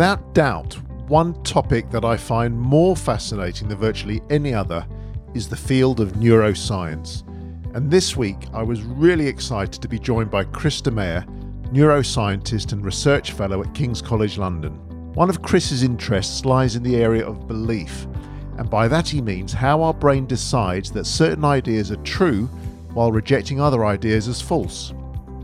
Without doubt, one topic that I find more fascinating than virtually any other is the field of neuroscience. And this week, I was really excited to be joined by Kris de Meyer, neuroscientist and research fellow at King's College London. One of Kris's interests lies in the area of belief, and by that he means how our brain decides that certain ideas are true while rejecting other ideas as false.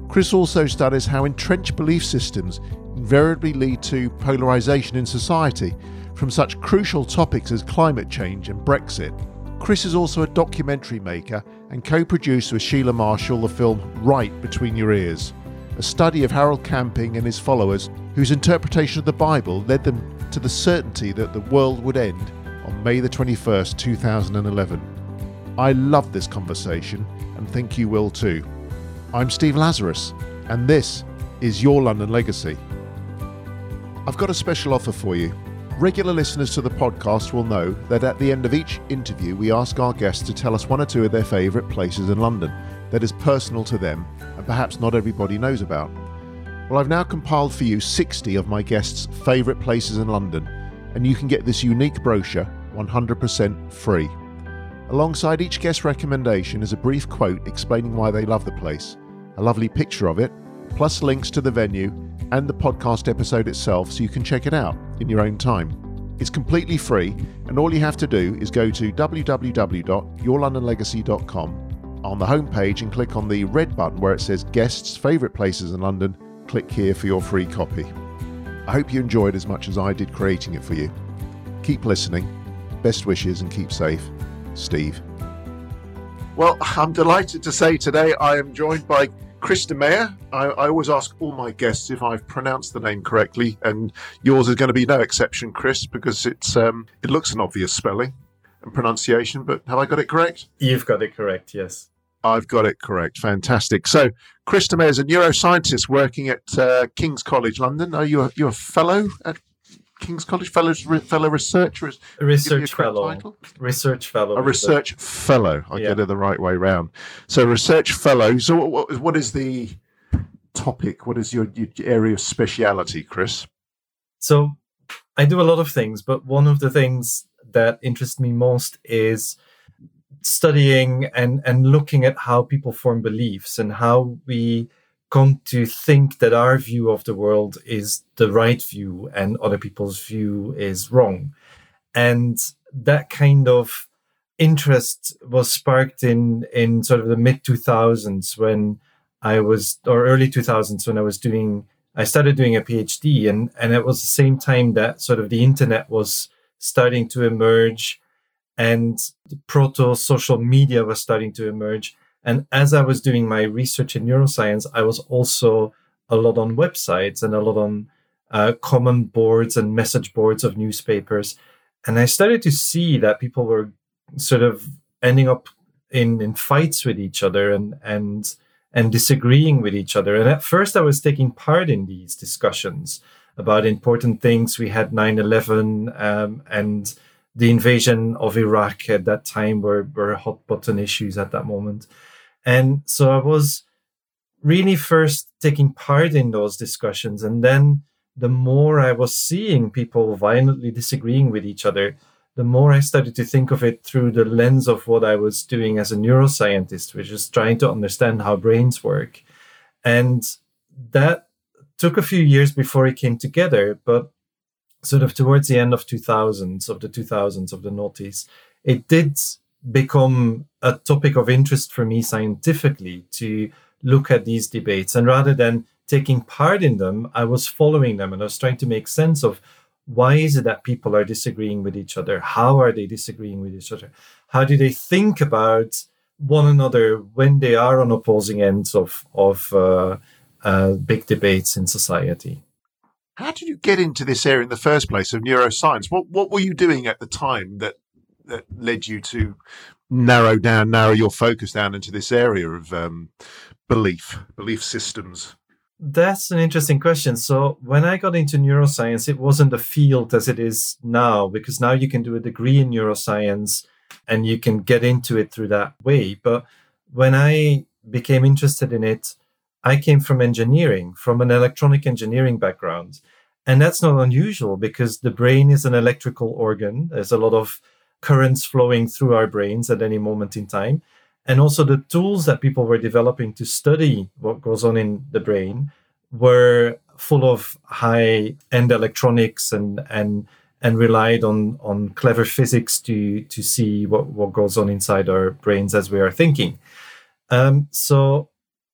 Chris also studies how entrenched belief systems invariably lead to polarisation in society from such crucial topics as climate change and Brexit. Kris is also a documentary maker and co producer with Sheila Marshall the film Right Between Your Ears, a study of Harold Camping and his followers, whose interpretation of the Bible led them to the certainty that the world would end on May the 21st, 2011. I love this conversation and think you will too. I'm Steve Lazarus, and this is Your London Legacy. I've got a special offer for you. Regular listeners to the podcast will know that at the end of each interview, we ask our guests to tell us one or two of their favourite places in London that is personal to them and perhaps not everybody knows about. Well, I've now compiled for you 60 of my guests' favourite places in London, and you can get this unique brochure 100% free. Alongside each guest recommendation is a brief quote explaining why they love the place, a lovely picture of it, plus links to the venue and the podcast episode itself so you can check it out in your own time. It's completely free, and all you have to do is go to www.yourlondonlegacy.com on the homepage and click on the red button where it says Guests Favourite Places in London. Click here for your free copy. I hope you enjoyed as much as I did creating it for you. Keep listening. Best wishes and keep safe. Steve. Well, I'm delighted to say today I am joined by Kris de Meyer. I, I, always ask all my guests if I've pronounced the name correctly, and yours is going to be no exception, Kris, because it's um, it looks an obvious spelling and pronunciation. But have I got it correct? You've got it correct. Yes. I've got it correct. Fantastic. So, Kris de Meyer is a neuroscientist working at uh, King's College London. Are you a, you a fellow at King's College fellow fellow researcher research fellow. title? research fellow a research a... fellow. I yeah. get it the right way round. So research fellow. So what, what is the topic? What is your, your area of speciality Kris? So I do a lot of things but one of the things that interests me most is studying and and looking at how people form beliefs and how we come to think that our view of the world is the right view and other people's view is wrong. And that kind of interest was sparked in in sort of the mid 2000s when I was or early 2000s when I was doing I started doing a PhD and and it was the same time that sort of the internet was starting to emerge and proto social media was starting to emerge and as I was doing my research in neuroscience, I was also a lot on websites and a lot on uh, common boards and message boards of newspapers. And I started to see that people were sort of ending up in, in fights with each other and, and, and disagreeing with each other. And at first, I was taking part in these discussions about important things. We had 9 11 um, and the invasion of Iraq at that time were, were hot button issues at that moment. And so I was really first taking part in those discussions. And then the more I was seeing people violently disagreeing with each other, the more I started to think of it through the lens of what I was doing as a neuroscientist, which is trying to understand how brains work. And that took a few years before it came together, but sort of towards the end of 2000s, of the 2000s, of the noughties, it did become a topic of interest for me scientifically to look at these debates. And rather than taking part in them, I was following them and I was trying to make sense of why is it that people are disagreeing with each other? How are they disagreeing with each other? How do they think about one another when they are on opposing ends of, of uh, uh, big debates in society? How did you get into this area in the first place of neuroscience? What what were you doing at the time that that led you to narrow down, narrow your focus down into this area of um, belief, belief systems? That's an interesting question. So, when I got into neuroscience, it wasn't a field as it is now, because now you can do a degree in neuroscience and you can get into it through that way. But when I became interested in it, I came from engineering, from an electronic engineering background. And that's not unusual because the brain is an electrical organ. There's a lot of currents flowing through our brains at any moment in time. And also the tools that people were developing to study what goes on in the brain were full of high end electronics and, and, and relied on, on clever physics to, to see what, what goes on inside our brains as we are thinking. Um, so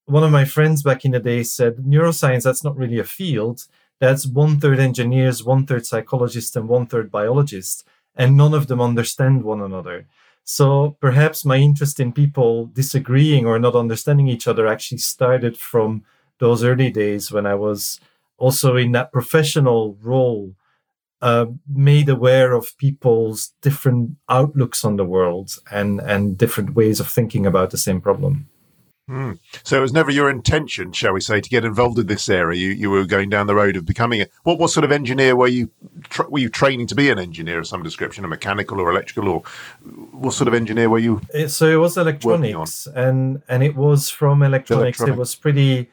one of my friends back in the day said, neuroscience, that's not really a field. That's one third engineers, one third psychologists, and one third biologists. And none of them understand one another. So perhaps my interest in people disagreeing or not understanding each other actually started from those early days when I was also in that professional role, uh, made aware of people's different outlooks on the world and, and different ways of thinking about the same problem. Mm. So it was never your intention, shall we say, to get involved in this area. You you were going down the road of becoming a what what sort of engineer were you? Tra- were you training to be an engineer of some description, a mechanical or electrical, or what sort of engineer were you? It, so it was electronics, and and it was from electronics. Electronic. It was pretty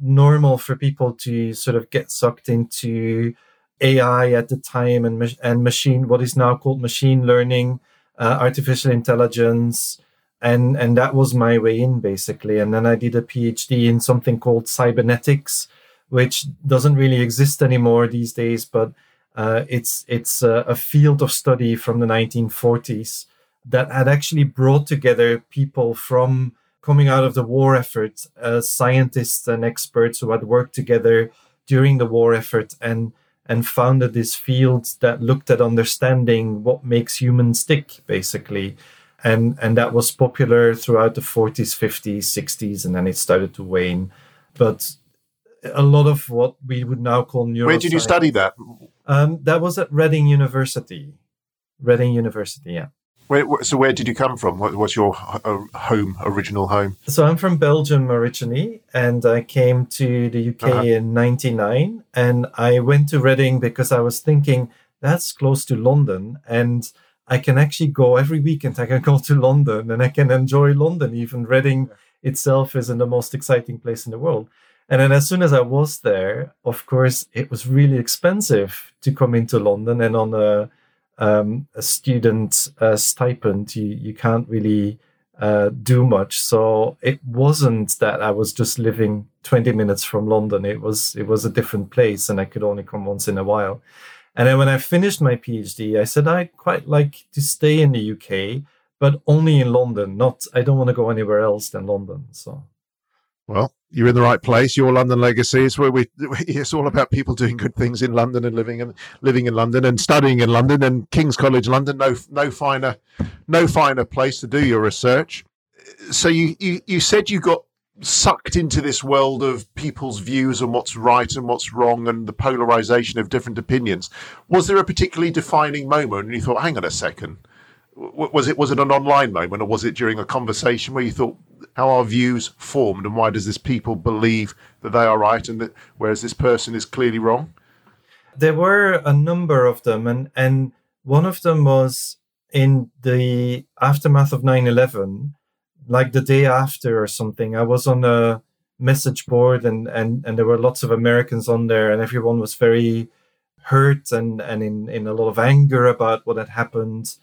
normal for people to sort of get sucked into AI at the time and and machine what is now called machine learning, uh, artificial intelligence and and that was my way in basically. And then i did a phd in something called cybernetics which doesn't really exist anymore these days but uh, it's it's a, a, field of study from the 1940s that had actually brought together people from coming out of the war effort uh, scientists and experts who had worked together during the war effort and and founded this field that looked at understanding what makes humans tick basically and and that was popular throughout the 40s 50s 60s and then it started to wane but a lot of what we would now call neuroscience where did you study that um, that was at reading university reading university yeah where, so where did you come from? What, what's your uh, home, original home? So I'm from Belgium originally, and I came to the UK uh-huh. in '99. And I went to Reading because I was thinking that's close to London, and I can actually go every weekend. I can go to London and I can enjoy London. Even Reading itself isn't the most exciting place in the world. And then as soon as I was there, of course, it was really expensive to come into London. And on a, um, a student uh, stipend, you, you can't really uh, do much. So it wasn't that I was just living 20 minutes from London. It was it was a different place, and I could only come once in a while. And then when I finished my PhD, I said I'd quite like to stay in the UK, but only in London. Not I don't want to go anywhere else than London. So, well, you're in the right place. Your London legacy is where we. It's all about people doing good things in London and living in living in London and studying in London and King's College London. No, no finer, no finer place to do your research. So you you, you said you got sucked into this world of people's views on what's right and what's wrong and the polarization of different opinions. Was there a particularly defining moment and you thought, hang on a second, was it was it an online moment or was it during a conversation where you thought how our views formed and why does this people believe that they are right and that whereas this person is clearly wrong? There were a number of them and and one of them was in the aftermath of 9-11 like the day after or something, I was on a message board and and and there were lots of Americans on there, and everyone was very hurt and and in in a lot of anger about what had happened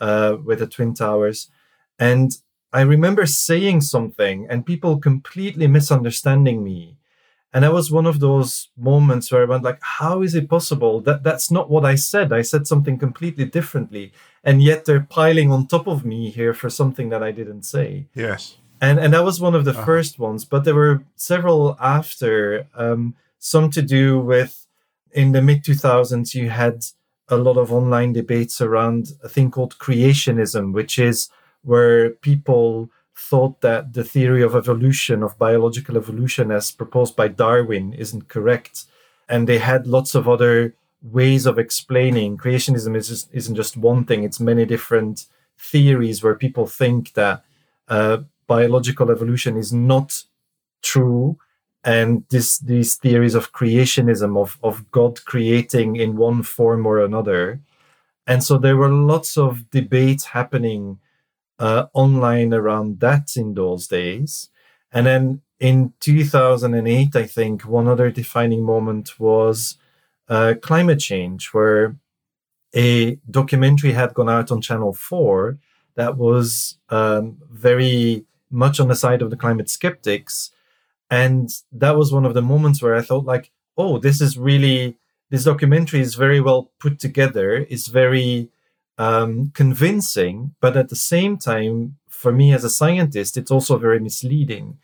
uh, with the twin towers, and I remember saying something and people completely misunderstanding me and that was one of those moments where i went like how is it possible? That that's not what i said. I said something completely differently. And yet they're piling on top of me here for something that i didn't say. Yes. And and that was one of the uh-huh. first ones. But there were several after um, some to do with in the mid 2000s you had a lot of online debates around a thing called creationism which is where people thought that the theory of evolution, of biological evolution, as proposed by Darwin, isn't correct. And they had lots of other ways of explaining. Creationism is just, isn't just one thing, it's many different theories where people think that uh, biological evolution is not true. And this, these theories of creationism, of, of God creating in one form or another. And so there were lots of debates happening uh, online around that in those days. And then in 2008, I think one other defining moment was uh, climate change, where a documentary had gone out on Channel 4 that was um, very much on the side of the climate skeptics. And that was one of the moments where I thought, like, oh, this is really, this documentary is very well put together, it's very um, convincing, but at the same time, for me as a scientist, it's also very misleading.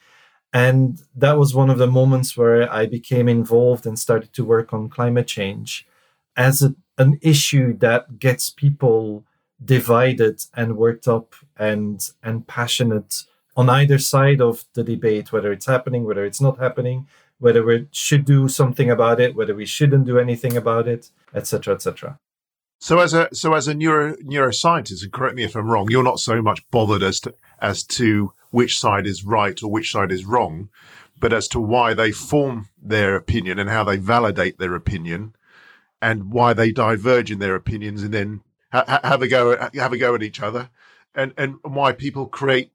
And that was one of the moments where I became involved and started to work on climate change as a, an issue that gets people divided and worked up and and passionate on either side of the debate, whether it's happening, whether it's not happening, whether we should do something about it, whether we shouldn't do anything about it, etc., etc. So as a so as a neuro neuroscientist, and correct me if I'm wrong, you're not so much bothered as to as to which side is right or which side is wrong, but as to why they form their opinion and how they validate their opinion, and why they diverge in their opinions, and then ha- have a go have a go at each other, and and why people create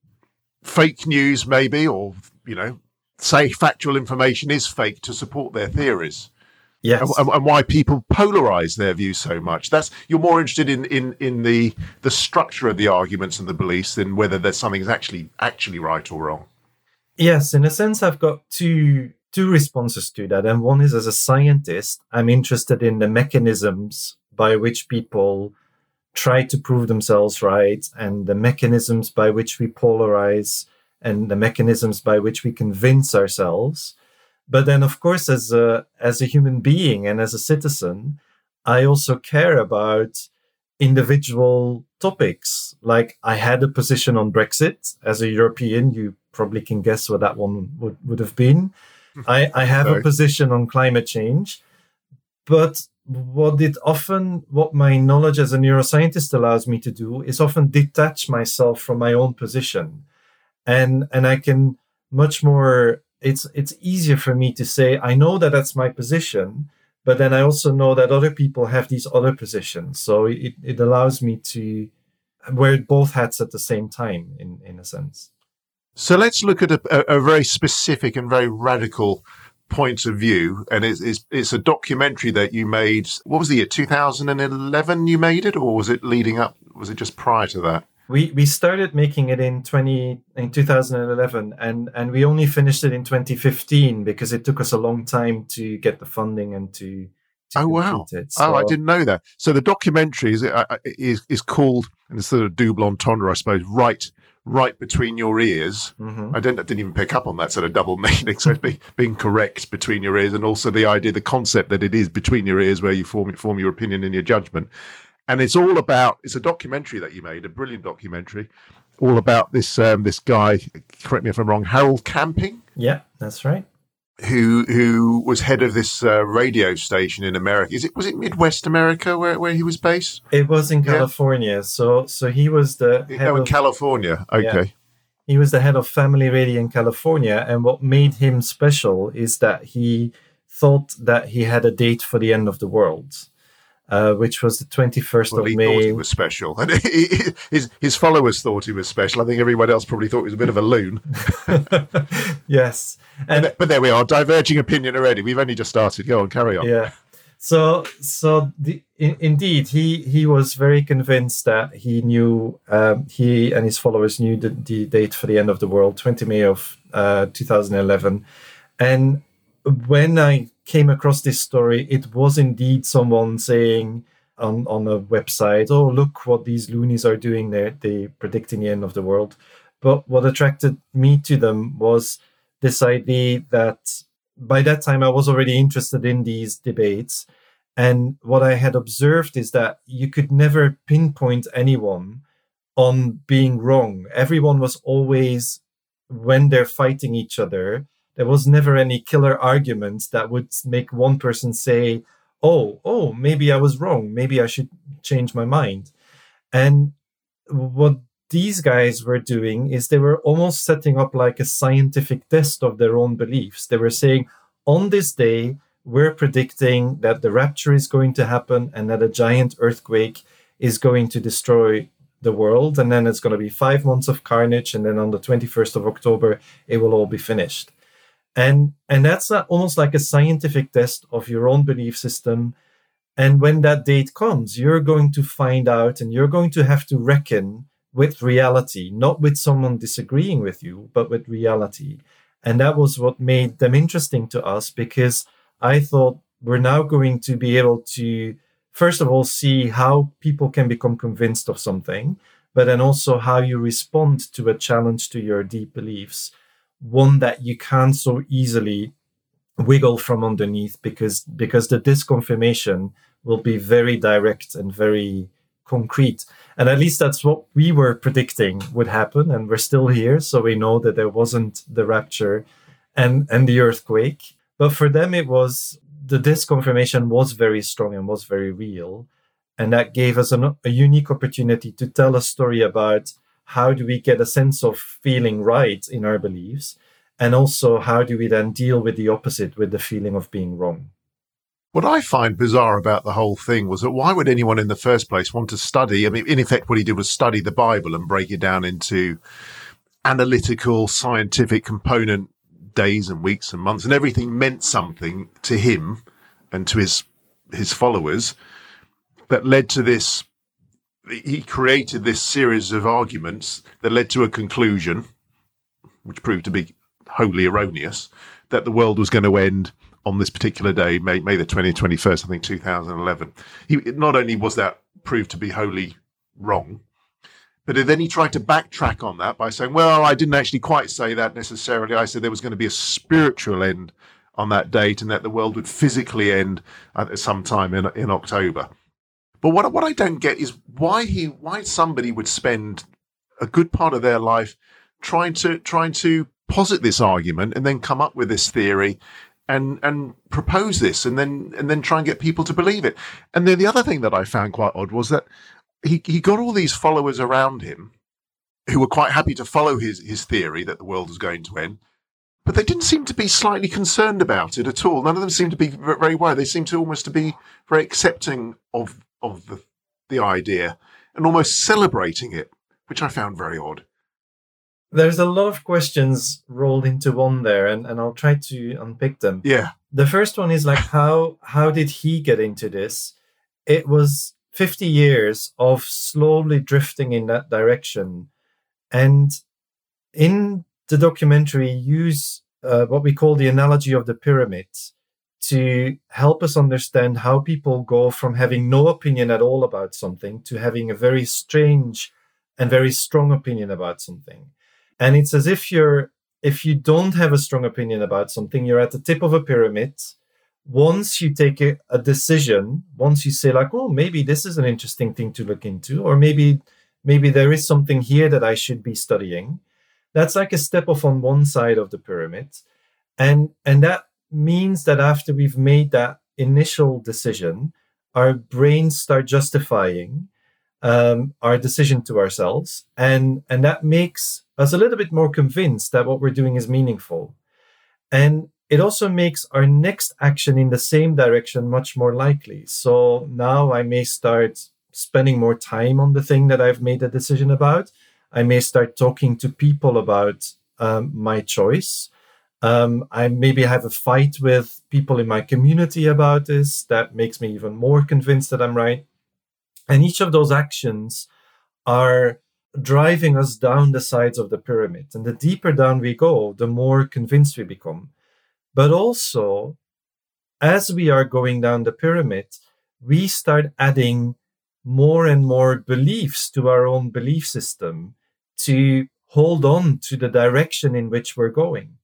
fake news maybe, or you know, say factual information is fake to support their theories. Yes. And, and, why people polarize their views so much. That's you're more interested in, in, in the the structure of the arguments and the beliefs than whether there's something actually actually right or wrong. Yes, in a sense, I've got two two responses to that, and one is as a scientist, I'm interested in the mechanisms by which people try to prove themselves right and the mechanisms by which we polarize and the mechanisms by which we convince ourselves but then of course as a as a human being and as a citizen i also care about individual topics. Like i had a position on brexit. As a european you probably can guess what that one would, would have been. Hmm. I, I have a position on climate change. But what it often what my knowledge as a neuroscientist allows me to do is often detach myself from my own position. And and i can much more it's it's easier for me to say i know that that's my position but then i also know that other people have these other positions so it, it allows me to wear both hats at the same time in in a sense so let's look at a, a very specific and very radical point of view, and it's, it's, it's a documentary that you made. What was the year? 2011 you made it, or was it leading up? Was it just prior to that? We we started making it in 20 in 2011, and and we only finished it in 2015 because it took us a long time to get the funding and to. to oh wow! So, oh, I didn't know that. So the documentary is uh, is is called, and it's sort of double entendre, I suppose. Right right between your ears. Mm-hmm. I didn't, I didn't even pick up on that sort of double meaning. So it's being, being correct between your ears, and also the idea, the concept that it is between your ears where you form form your opinion and your judgment. And it's all about. It's a documentary that you made, a brilliant documentary, all about this um, this guy. Correct me if I'm wrong. Harold Camping. Yeah, that's right who who was head of this uh, radio station in America. Is it was it Midwest America where, where he was based? It was in California. Yeah. So so he was the head oh, in of, California. Okay. Yeah. He was the head of family radio in California, and what made him special is that he thought that he had a date for the end of the world uh, which was the 21st well, of he May. Thought he was special. And his, his followers thought he was special. I think everyone else probably thought he was a bit of a loon. yes. And, but there we are, diverging opinion already. We've only just started. Go on, carry on. Yeah. So, so the, in, indeed, he he was very convinced that he knew um, he and his followers knew the, the, date for the end of the world, 20 May of uh, 2011, and when I came across this story, it was indeed someone saying on, on a website, oh, look what these loonies are doing. They're, they predicting the end of the world. But what attracted me to them was this idea that by that time I was already interested in these debates. And what I had observed is that you could never pinpoint anyone on being wrong. Everyone was always, when they're fighting each other, there was never any killer argument that would make one person say, "Oh, oh, maybe I was wrong. Maybe I should change my mind." And what these guys were doing is they were almost setting up like a scientific test of their own beliefs. They were saying, "On this day, we're predicting that the rapture is going to happen and that a giant earthquake is going to destroy the world and then it's going to be 5 months of carnage and then on the 21st of October it will all be finished." And, and that's a, almost like a scientific test of your own belief system. And when that date comes, you're going to find out and you're going to have to reckon with reality, not with someone disagreeing with you, but with reality. And that was what made them interesting to us because I thought we're now going to be able to, first of all, see how people can become convinced of something, but then also how you respond to a challenge to your deep beliefs, one that you can't so easily wiggle from underneath because because the disconfirmation will be very direct and very concrete. And at least that's what we were predicting would happen. And we're still here. So we know that there wasn't the rapture and, and the earthquake. But for them, it was the disconfirmation was very strong and was very real. And that gave us an, a unique opportunity to tell a story about how do we get a sense of feeling right in our beliefs? And also, how do we then deal with the opposite, with the feeling of being wrong? What I find bizarre about the whole thing was that why would anyone in the first place want to study? I mean, in effect, what he did was study the Bible and break it down into analytical, scientific component days and weeks and months, and everything meant something to him and to his his followers that led to this. He created this series of arguments that led to a conclusion, which proved to be wholly erroneous, that the world was going to end on this particular day, May, May the 20th, 21st, I think 2011. He, not only was that proved to be wholly wrong, but then he tried to backtrack on that by saying, well, I didn't actually quite say that necessarily. I said there was going to be a spiritual end on that date and that the world would physically end at some time in, in October. But what, what I don't get is why he why somebody would spend a good part of their life trying to trying to posit this argument and then come up with this theory and and propose this and then and then try and get people to believe it. And then the other thing that I found quite odd was that he he got all these followers around him who were quite happy to follow his his theory that the world was going to end. But they didn't seem to be slightly concerned about it at all. None of them seemed to be very worried. They seemed to almost to be very accepting of of the the idea and almost celebrating it, which I found very odd. There's a lot of questions rolled into one there and, and i'll try to unpick them. Yeah. The first one is like how how did he get into this? It was 50 years of slowly drifting in that direction. And in the documentary use uh, what we call the analogy of the pyramid to help us understand how people go from having no opinion at all about something to having a very strange and very strong opinion about something. And it's as if you're if you don't have a strong opinion about something you're at the tip of a pyramid. Once you take a, decision once you say like oh maybe this is an interesting thing to look into or maybe maybe there is something here that i should be studying that's like a step off on one side of the pyramid. And and that means that after we've made that initial decision our brains start justifying um, our decision to ourselves and and that makes us a little bit more convinced that what we're doing is meaningful. And it also makes our next action in the same direction much more likely. So now I may start spending more time on the thing that I've made a decision about. I may start talking to people about um, my choice. Um, I maybe have a fight with people in my community about this. That makes me even more convinced that I'm right. And each of those actions are driving us down the sides of the pyramid. And the deeper down we go, the more convinced we become. But also, as we are going down the pyramid, we start adding more and more beliefs to our own belief system to hold on to the direction in which we're going.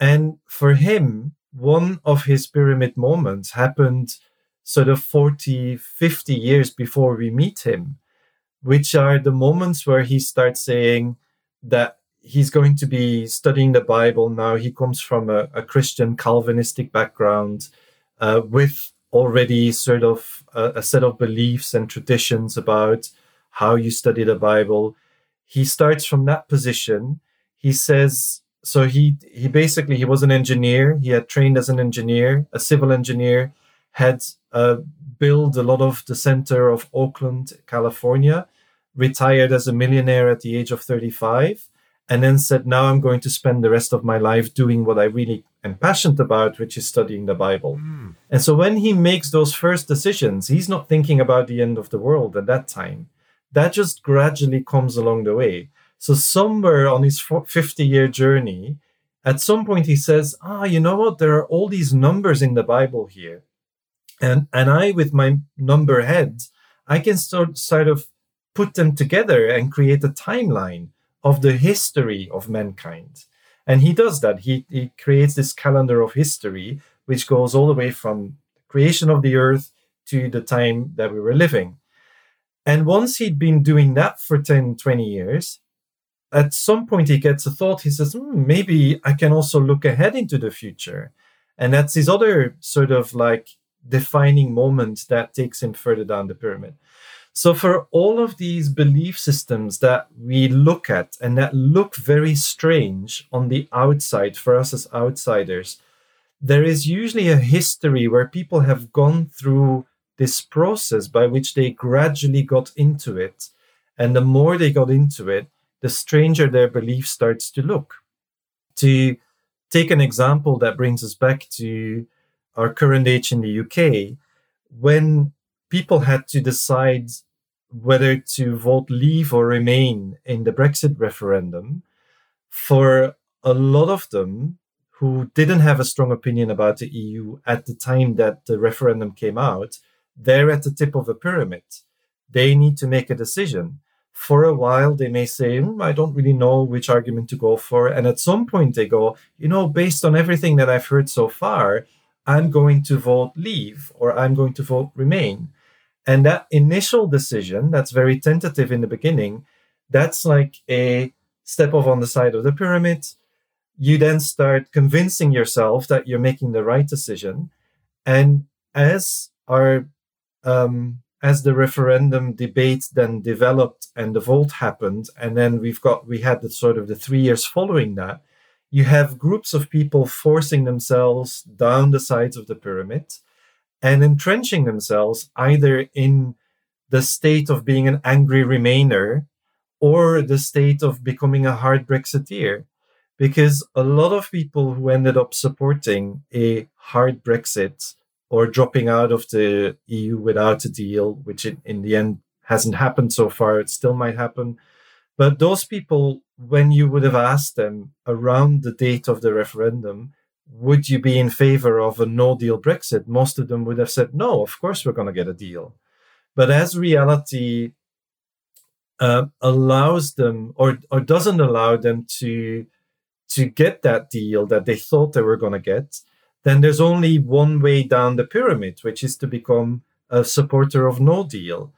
And for him, one of his pyramid moments happened sort of 40, 50 years before we meet him which are the moments where he starts saying that he's going to be studying the Bible now. He comes from a, a Christian Calvinistic background uh, with already sort of a, a, set of beliefs and traditions about how you study the Bible. He starts from that position. He says, so he he basically he was an engineer. He had trained as an engineer, a civil engineer, had uh, built a lot of the center of Oakland, California, retired as a millionaire at the age of 35, and then said, Now I'm going to spend the rest of my life doing what I really am passionate about, which is studying the Bible. Mm. And so when he makes those first decisions, he's not thinking about the end of the world at that time. That just gradually comes along the way. So somewhere on his 50 year journey, at some point he says, ah, you know what? There are all these numbers in the Bible here. And, and I, with my number head, I can start sort of put them together and create a timeline of the history of mankind. And he does that. He, he creates this calendar of history, which goes all the way from the creation of the earth to the time that we were living. And once he'd been doing that for 10, 20 years, at some point he gets a thought. He says, hmm, maybe I can also look ahead into the future. And that's his other sort of like defining moment that takes him further down the pyramid. So, for all of these belief systems that we look at and that look very strange on the outside for us as outsiders, there is usually a history where people have gone through this process by which they gradually got into it. And the more they got into it, the stranger their belief starts to look. To take an example that brings us back to our current age in the UK, when people had to decide whether to vote leave or remain in the Brexit referendum, for a lot of them who didn't have a strong opinion about the EU at the time that the referendum came out, they're at the tip of a pyramid. They need to make a decision. For a while, they may say, mm, I don't really know which argument to go for. And at some point, they go, you know, based on everything that I've heard so far, I'm going to vote leave or I'm going to vote remain. And that initial decision, that's very tentative in the beginning, that's like a step off on the side of the pyramid. You then start convincing yourself that you're making the right decision. And as our um, as the referendum debate then developed and the vote happened, and then we've got we had the sort of the three years following that, you have groups of people forcing themselves down the sides of the pyramid and entrenching themselves either in the state of being an angry Remainer or the state of becoming a hard Brexiteer. Because a lot of people who ended up supporting a hard Brexit or dropping out of the EU without a deal, which in, in the end hasn't happened so far, it still might happen. But those people, when you would have asked them around the date of the referendum, would you be in favor of a no deal Brexit? Most of them would have said, no, of course we're going to get a deal. But as reality uh, allows them or, or doesn't allow them to, to get that deal that they thought they were going to get, then there's only one way down the pyramid, which is to become a supporter of no deal.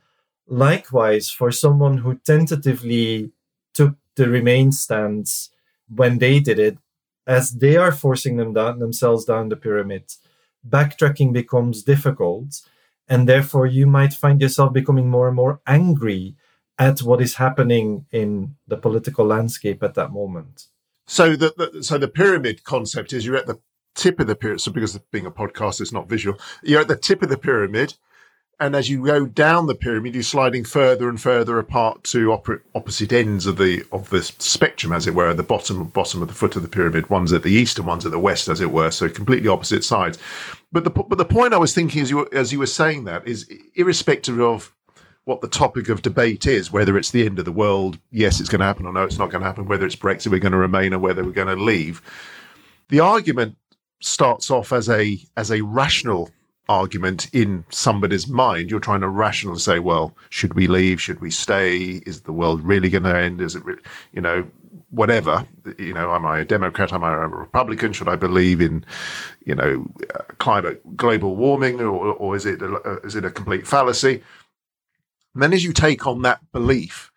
Likewise, for someone who tentatively took the Remain stance when they did it, as they are forcing them down themselves down the pyramid, backtracking becomes difficult, and therefore you might find yourself becoming more and more angry at what is happening in the political landscape at that moment. So the, the so the pyramid concept is you're at the tip of the pyramid. So because being a podcast, it's not visual. You're at the tip of the pyramid, and as you go down the pyramid, you're sliding further and further apart to opposite ends of the of the spectrum, as it were, the bottom bottom of the foot of the pyramid. One's at the east and one's at the west, as it were, so completely opposite sides. But the but the point I was thinking as you as you were saying that is, irrespective of what the topic of debate is, whether it's the end of the world, yes, it's going to happen, or no, it's not going to happen. Whether it's Brexit, we're going to remain, or whether we're going to leave. The argument starts off as a as a rational argument in somebody's mind. You're trying to rational say, well, should we leave? Should we stay? Is the world really going to end? Is it, you know, whatever? You know, am I a Democrat? Am I a Republican? Should I believe in, you know, climate, global warming, or, or is it a, is it a complete fallacy? And then as you take on that belief,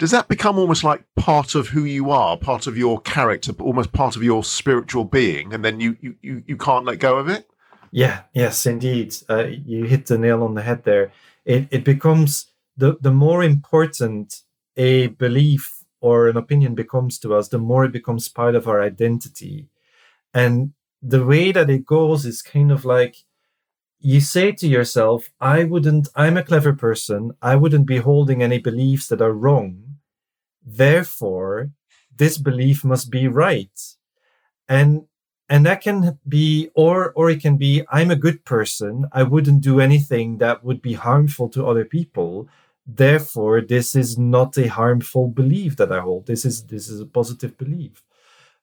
does that become almost like part of who you are, part of your character, almost part of your spiritual being, and then you you you, you can't let go of it? Yeah, yes, indeed. Uh, you hit the nail on the head there. It, it becomes the, the more important a belief or an opinion becomes to us, the more it becomes part of our identity. And the way that it goes is kind of like you say to yourself, I wouldn't, I'm a clever person. I wouldn't be holding any beliefs that are wrong. Therefore, this belief must be right. And and that can be or or it can be i'm a good person. I wouldn't do anything that would be harmful to other people. Therefore this is not a harmful belief that i hold. This is this is a positive belief.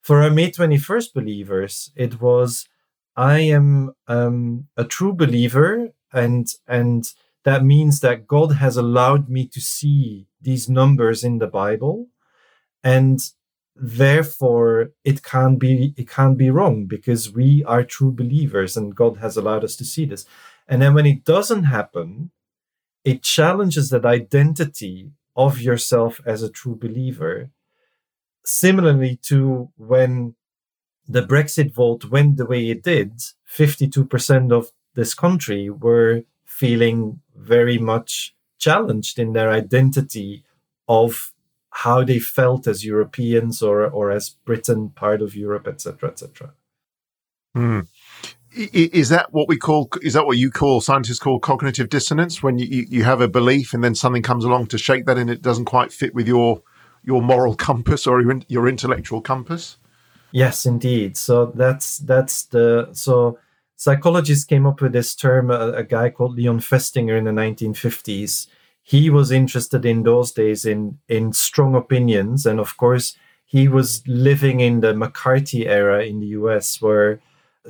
For our may 21st believers it was i am um, a true believer and and that means that god has allowed me to see these numbers in the bible and therefore it can't be it can't be wrong because we are true believers and god has allowed us to see this. And then when it doesn't happen it challenges that identity of yourself as a true believer. Similarly to when the brexit vote went the way it did 52% of this country were feeling very much challenged in their identity of how they felt as Europeans or or as Britain, part of Europe, etc., etc. Mm. Is that what we call? Is that what you call scientists call cognitive dissonance? When you, you have a belief and then something comes along to shake that, and it doesn't quite fit with your your moral compass or your, your intellectual compass. Yes, indeed. So that's that's the so psychologists came up with this term. A, a guy called Leon Festinger in the 1950s he was interested in those days in in strong opinions and of course he was living in the McCarthy era in the US where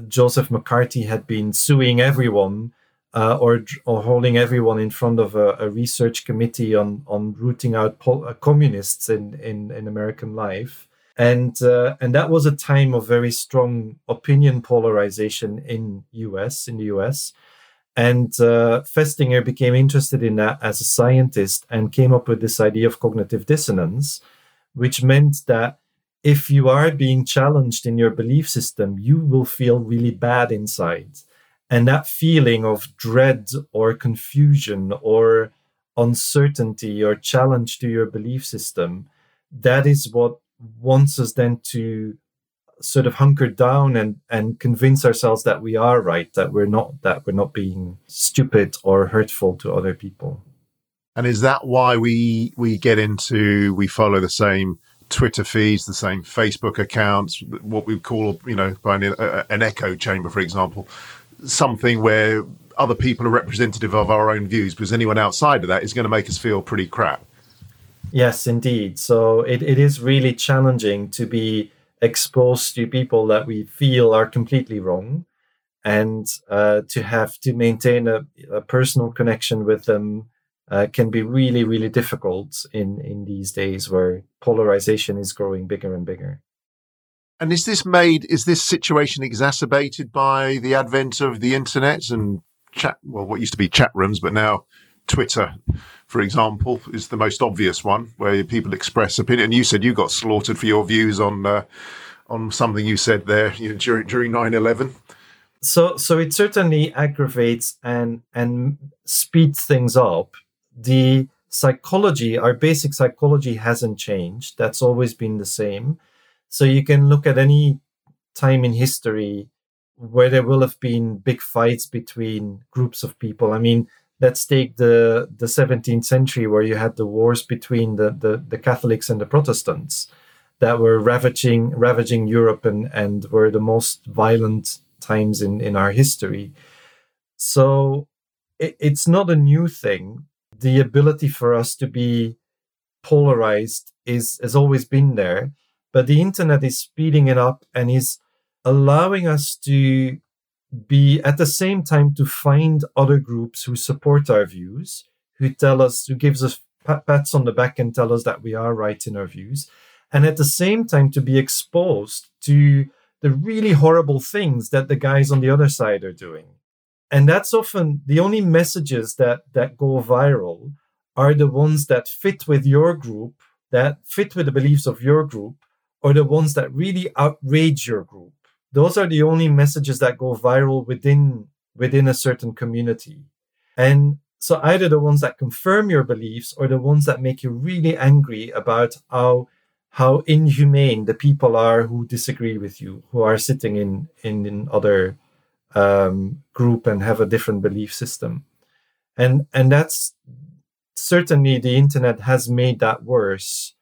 Joseph McCarthy had been suing everyone uh, or or holding everyone in front of a, a research committee on on rooting out pol- uh, communists in, in in American life and uh, and that was a time of very strong opinion polarization in US in the US and uh, Festinger became interested in that as a scientist and came up with this idea of cognitive dissonance, which meant that if you are being challenged in your belief system, you will feel really bad inside. And that feeling of dread or confusion or uncertainty or challenge to your belief system, that is what wants us then to sort of hunker down and and convince ourselves that we are right that we're not that we're not being stupid or hurtful to other people. And is that why we we get into we follow the same twitter feeds the same facebook accounts what we call you know by an, an echo chamber for example something where other people are representative of our own views because anyone outside of that is going to make us feel pretty crap yes indeed. So it, it is really challenging to be exposed to people that we feel are completely wrong and uh, to have to maintain a, a personal connection with them uh, can be really really difficult in in these days where polarization is growing bigger and bigger. And is this made is this situation exacerbated by the advent of the internet and chat well what used to be chat rooms but now twitter for example, is the most obvious one where people express opinion. You said you got slaughtered for your views on uh, on something you said there you know, during during nine eleven. So so it certainly aggravates and and speeds things up. The psychology, our basic psychology hasn't changed. That's always been the same. So you can look at any time in history where there will have been big fights between groups of people. I mean, let's take the the 17th century where you had the wars between the, the, the Catholics and the Protestants that were ravaging ravaging Europe and, and were the most violent times in, in our history. So it, it's not a new thing. The ability for us to be polarized is has always been there, but the internet is speeding it up and is allowing us to be at the same time to find other groups who support our views, who tell us, who gives us pats on the back and tell us that we are right in our views, and at the same time to be exposed to the really horrible things that the guys on the other side are doing. And that's often the only messages that that go viral are the ones that fit with your group, that fit with the beliefs of your group, or the ones that really outrage your group those are the only messages that go viral within within a certain community. And so either the ones that confirm your beliefs or the ones that make you really angry about how how inhumane the people are who disagree with you who are sitting in in, in other um, group and have a different belief system. And and that's certainly the internet has made that worse.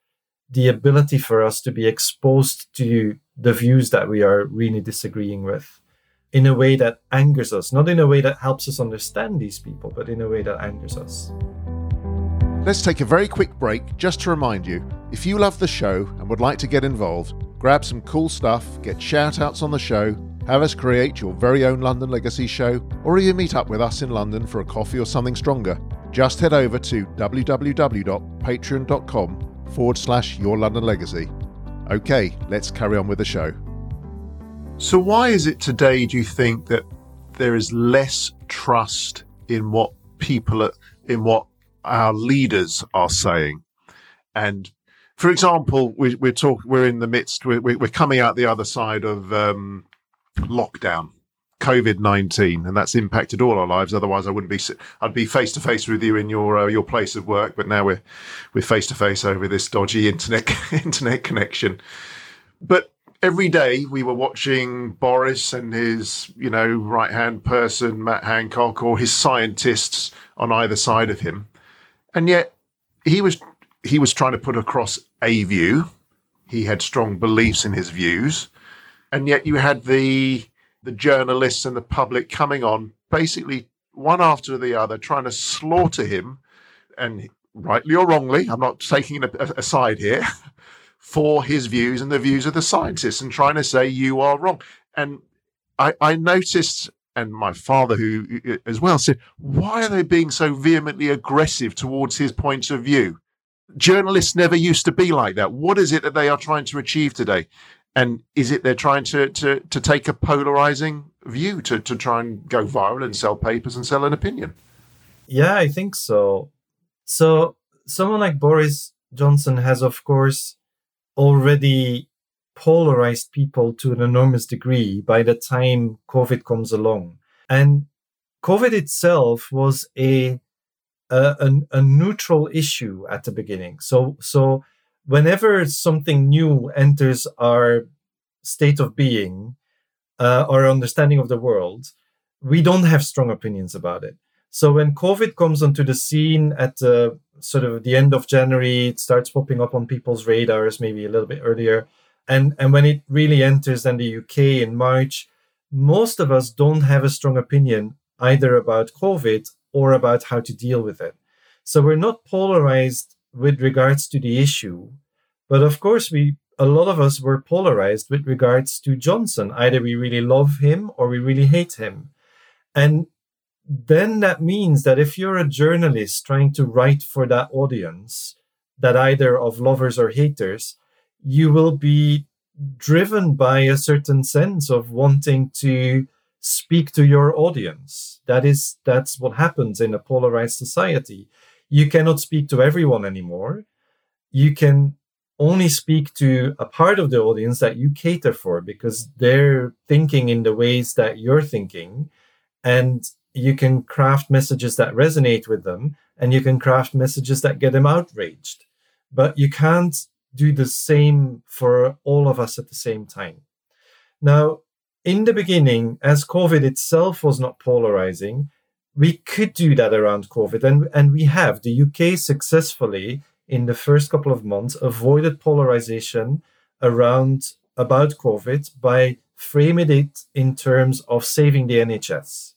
The ability for us to be exposed to the views that we are really disagreeing with in a way that angers us, not in a way that helps us understand these people, but in a way that angers us. Let's take a very quick break just to remind you if you love the show and would like to get involved, grab some cool stuff, get shout outs on the show, have us create your very own London Legacy show, or even meet up with us in London for a coffee or something stronger, just head over to www.patreon.com forward slash your London Legacy. Okay, let's carry on with the show. So, why is it today, do you think, that there is less trust in what people, are, in what our leaders are saying? And for example, we, we're talk, we're in the midst, we're, we're coming out the other side of um, lockdown, COVID nineteen, and that's impacted all our lives. Otherwise, I wouldn't be. I'd be face to face with you in your uh, your place of work, but now we're we're face to face over this dodgy internet internet connection. But every day we were watching Boris and his, you know, right hand person, Matt Hancock, or his scientists on either side of him. And yet he was he was trying to put across a view. He had strong beliefs in his views. And yet you had the the journalists and the public coming on basically one after the other trying to slaughter him and rightly or wrongly, I'm not taking a, side here, for his views and the views of the scientists and trying to say you are wrong. And I, I noticed, and my father, who as well, said, why are they being so vehemently aggressive towards his points of view? Journalists never used to be like that. What is it that they are trying to achieve today? And is it they're trying to to to take a polarizing view to to try and go viral and sell papers and sell an opinion? Yeah, I think so. So someone like Boris Johnson has, of course, already polarized people to an enormous degree by the time COVID comes along. And COVID itself was a a, a, neutral issue at the beginning. So so whenever something new enters our state of being, uh, our understanding of the world, we don't have strong opinions about it. So when COVID comes onto the scene at the sort of the end of January, it starts popping up on people's radars, maybe a little bit earlier. And and when it really enters then the UK in March, most of us don't have a strong opinion either about COVID or about how to deal with it. So we're not polarized with regards to the issue. But of course, we a lot of us were polarized with regards to Johnson. Either we really love him or we really hate him. And then that means that if you're a journalist trying to write for that audience, that either of lovers or haters, you will be driven by a certain sense of wanting to speak to your audience. That is, that's what happens in a polarized society. You cannot speak to everyone anymore. You can only speak to a part of the audience that you cater for because they're thinking in the ways that you're thinking. And you can craft messages that resonate with them and you can craft messages that get them outraged. But you can't do the same for all of us at the same time. Now, in the beginning, as COVID itself was not polarizing, we could do that around COVID, and, and we have. The UK successfully, in the first couple of months, avoided polarization around about COVID by framing it in terms of saving the NHS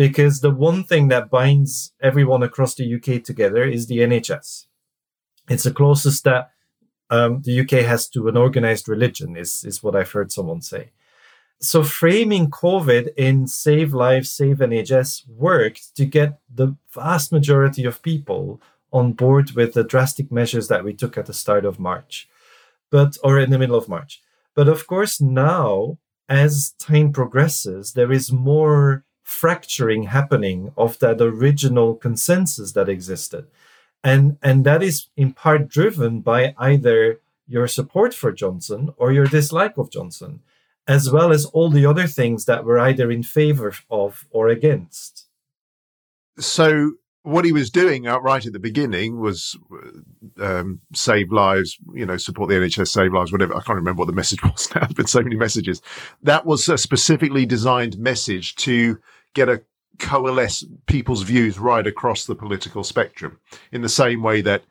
because the one thing that binds everyone across the UK together is the NHS. It's the closest that um, the UK has to an organized religion, is, is what I've heard someone say. So framing COVID in save lives, save NHS worked to get the vast majority of people on board with the drastic measures that we took at the start of March, but or in the middle of March. But of course, now as time progresses, there is more fracturing happening of that original consensus that existed. And, and that is in part driven by either your support for Johnson or your dislike of Johnson, as well as all the other things that were either in favor of or against. So, what he was doing right at the beginning was um, save lives, you know, support the NHS, save lives, whatever. I can't remember what the message was now. Been so many messages. That was a specifically designed message to get a coalesce people's views right across the political spectrum in the same way that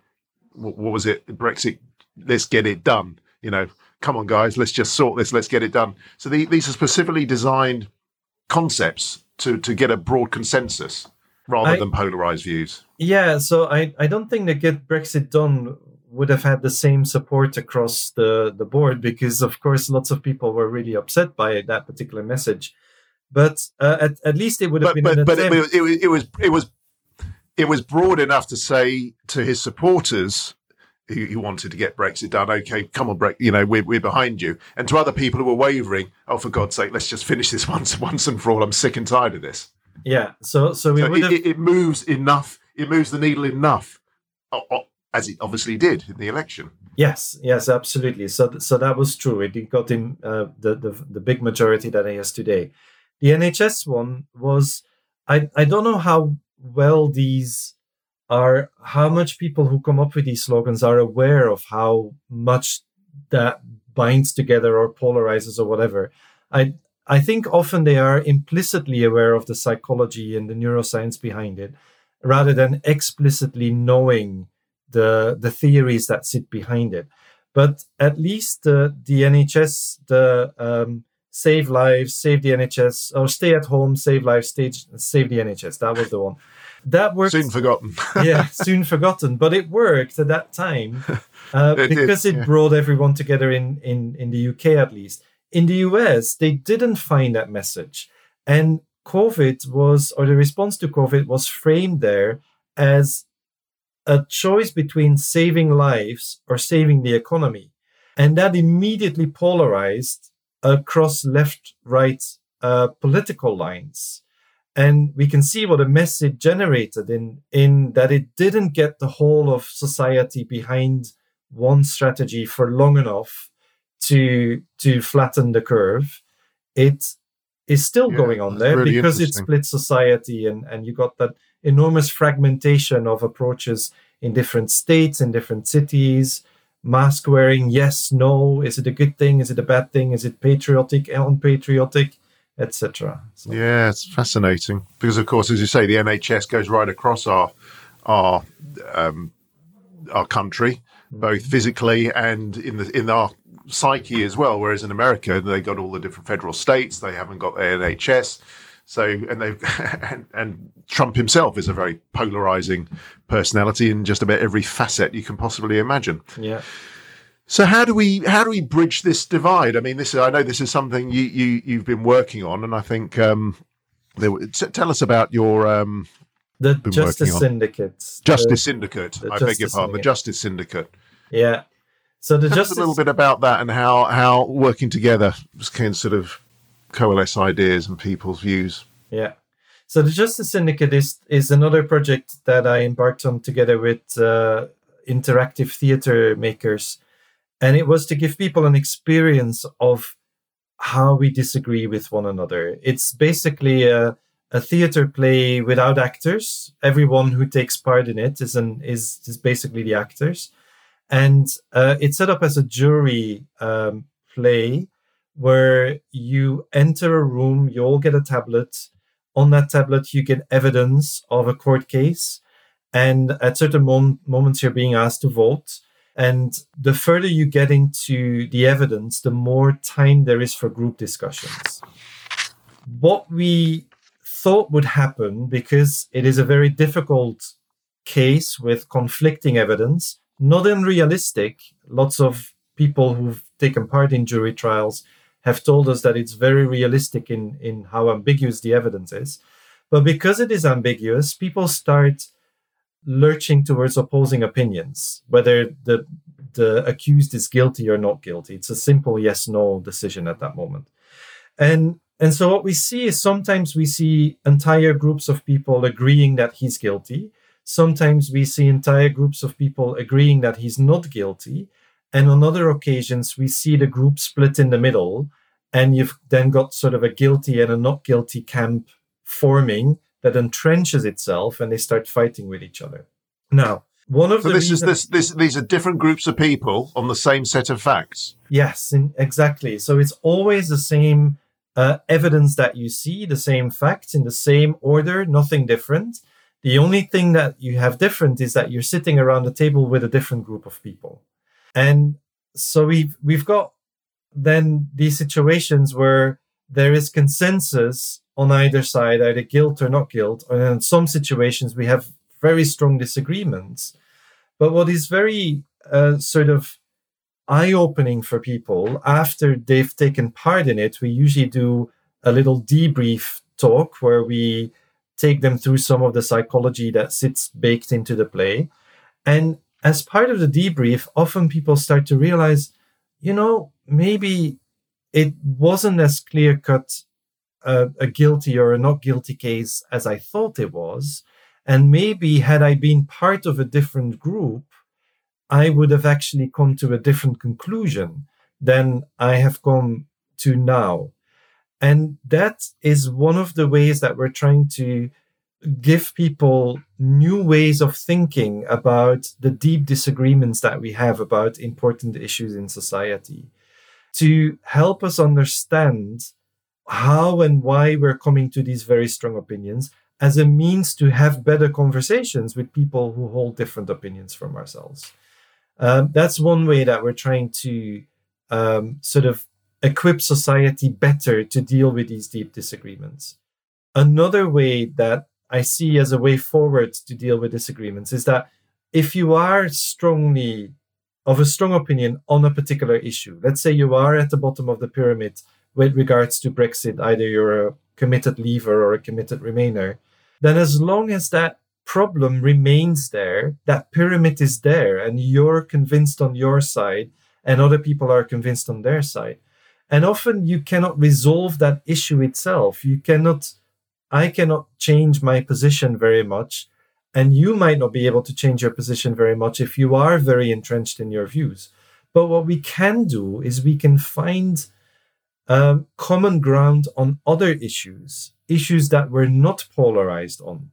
what was it brexit let's get it done you know come on, guys, let's just sort this, let's get it done. So the, these are specifically designed concepts to, to get a broad consensus rather I, than polarized views. Yeah, so I, I don't think that Get Brexit Done would have had the same support across the, the board because, of course, lots of people were really upset by that particular message. But uh, at, at least it would have but, been. But, but it, it, it was it was it was broad enough to say to his supporters who, who, wanted to get Brexit done, okay, come on, Brexit, you know, we're, we're behind you. And to other people who were wavering, oh, for God's sake, let's just finish this once once and for all. I'm sick and tired of this. Yeah. So so, so it, have... it, moves enough. It moves the needle enough, as it obviously did in the election. Yes. Yes. Absolutely. So so that was true. It got him uh, the, the the big majority that he has today. The NHS one was. I I don't know how well these are how much people who come up with these slogans are aware of how much that binds together or polarizes or whatever. I I think often they are implicitly aware of the psychology and the neuroscience behind it, rather than explicitly knowing the the theories that sit behind it. But at least the NHS, the um, save lives, save the NHS, or stay at home, save lives, stage, save the NHS. That was the one. That worked. Soon forgotten. yeah, soon forgotten. But it worked at that time uh, it because did, it yeah. brought everyone together in, in, in the UK at least. In the US, they didn't find that message. And COVID was, or the response to COVID was framed there as a choice between saving lives or saving the economy. And that immediately polarized across left right uh, political lines and we can see what a mess it generated in in that it didn't get the whole of society behind one strategy for long enough to to flatten the curve. It is still yeah, going on there really because it split society and and you got that enormous fragmentation of approaches in different states in different cities. Mask wearing yes no. Is it a good thing? Is it a bad thing? Is it patriotic unpatriotic etc. So. Yeah, it's fascinating because, of course, as you say, the NHS goes right across our our um, our country, both mm-hmm. physically and in the in our psyche as well. Whereas in America, they got all the different federal states; they haven't got the NHS. So, and they and, and Trump himself is a very polarizing personality in just about every facet you can possibly imagine. Yeah. So how do we how do we bridge this divide? I mean, this is, I know this is something you, you you've been working on, and I think um, there, tell us about your um, the Justice Syndicate. Justice the, Syndicate. The I Justice beg your pardon. Syndicate. The Justice Syndicate. Yeah. So the tell Justice... us a little bit about that and how how working together can sort of coalesce ideas and people's views. Yeah. So the Justice Syndicate is is another project that I embarked on together with uh, interactive theater makers and it was to give people an experience of how we disagree with one another. It's basically a, a theater play without actors. Everyone who takes part in it is an is is basically the actors, and uh, it's set up as a jury um, play where you enter a room. You all get a tablet. On that tablet, you get evidence of a court case, and at certain mom- moments, you're being asked to vote and the further you get into the evidence, the more time there is for group discussions. What we thought would happen, because it is a very difficult case with conflicting evidence, not unrealistic. Lots of people who've taken part in jury trials have told us that it's very realistic in, in how ambiguous the evidence is. But because it is ambiguous, people start lurching towards opposing opinions, whether the the accused is guilty or not guilty. It's a simple yes no decision at that moment. And and so what we see is sometimes we see entire groups of people agreeing that he's guilty. Sometimes we see entire groups of people agreeing that he's not guilty. And on other occasions, we see the group split in the middle. And you've then got sort of a guilty and a not guilty camp forming that entrenches itself and they start fighting with each other. Now, one of so the this reasons, is this, this these are different groups of people on the same set of facts. Yes, in, exactly. So it's always the same uh, evidence that you see, the same facts in the same order, nothing different. The only thing that you have different is that you're sitting around a table with a different group of people. And so we've we've got then these situations where there is consensus on either side, either guilt or not guilt, and in some situations we have very strong disagreements. But what is very uh, sort of eye opening for people after they've taken part in it, we usually do a little debrief talk where we take them through some of the psychology that sits baked into the play. And as part of the debrief, often people start to realize, you know, maybe it wasn't as clear cut a, a guilty or a not guilty case as I thought it was. And maybe had I been part of a different group, I would have actually come to a different conclusion than I have come to now. And that is one of the ways that we're trying to give people new ways of thinking about the deep disagreements that we have about important issues in society to help us understand how and why we're coming to these very strong opinions as a means to have better conversations with people who hold different opinions from ourselves. Um, that's one way that we're trying to um, sort of equip society better to deal with these deep disagreements. Another way that I see as a way forward to deal with disagreements is that if you are strongly of a strong opinion on a particular issue, let's say you are at the bottom of the pyramid with regards to Brexit, either you're a committed leaver or a committed remainer, then as long as that problem remains there, that pyramid is there, and you're convinced on your side, and other people are convinced on their side. And often you cannot resolve that issue itself. You cannot, I cannot change my position very much. And you might not be able to change your position very much if you are very entrenched in your views. But what we can do is we can find um, common ground on other issues, issues that we're not polarized on.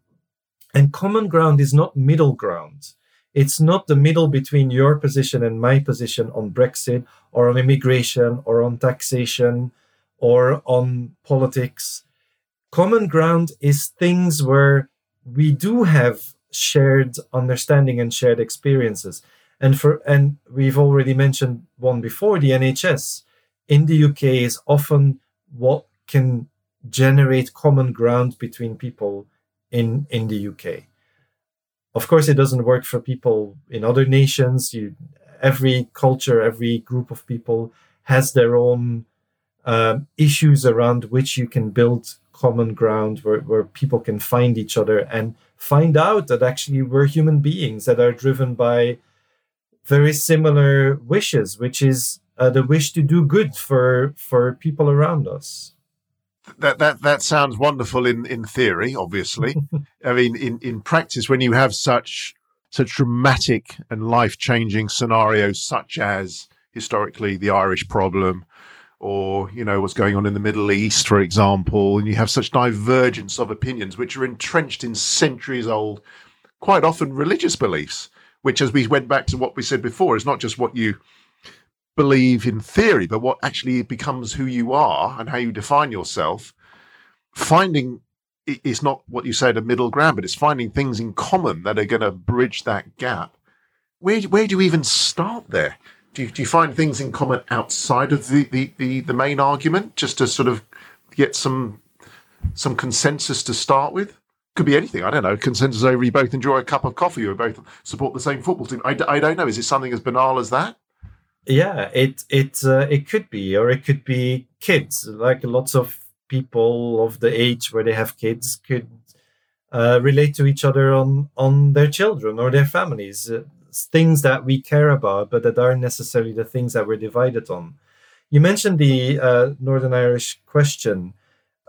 And common ground is not middle ground. It's not the middle between your position and my position on Brexit or on immigration or on taxation or on politics. Common ground is things where we do have shared understanding and shared experiences. And for and we've already mentioned one before, the NHS in the UK is often what can generate common ground between people in in the UK. Of course, it doesn't work for people in other nations. You, every culture, every group of people has their own um, issues around which you can build common ground where, where people can find each other and find out that actually we're human beings that are driven by very similar wishes, which is uh, the wish to do good for for people around us. That that that sounds wonderful in in theory. Obviously, I mean, in in practice, when you have such such dramatic and life changing scenarios, such as historically the Irish problem, or you know what's going on in the Middle East, for example, and you have such divergence of opinions, which are entrenched in centuries old, quite often religious beliefs. Which, as we went back to what we said before, is not just what you believe in theory, but what actually becomes who you are and how you define yourself, finding it's not what you said a middle ground, but it's finding things in common that are going to bridge that gap. Where where do you even start there? Do you, do you find things in common outside of the, the, the, the main argument, just to sort of get some some consensus to start with? Could be anything. I don't know. Consensus over you both enjoy a cup of coffee, or both support the same football team. I, I don't know. Is it something as banal as that? yeah it it uh, it could be or it could be kids like lots of people of the age where they have kids could uh, relate to each other on on their children or their families uh, things that we care about but that aren't necessarily the things that we're divided on you mentioned the uh, northern irish question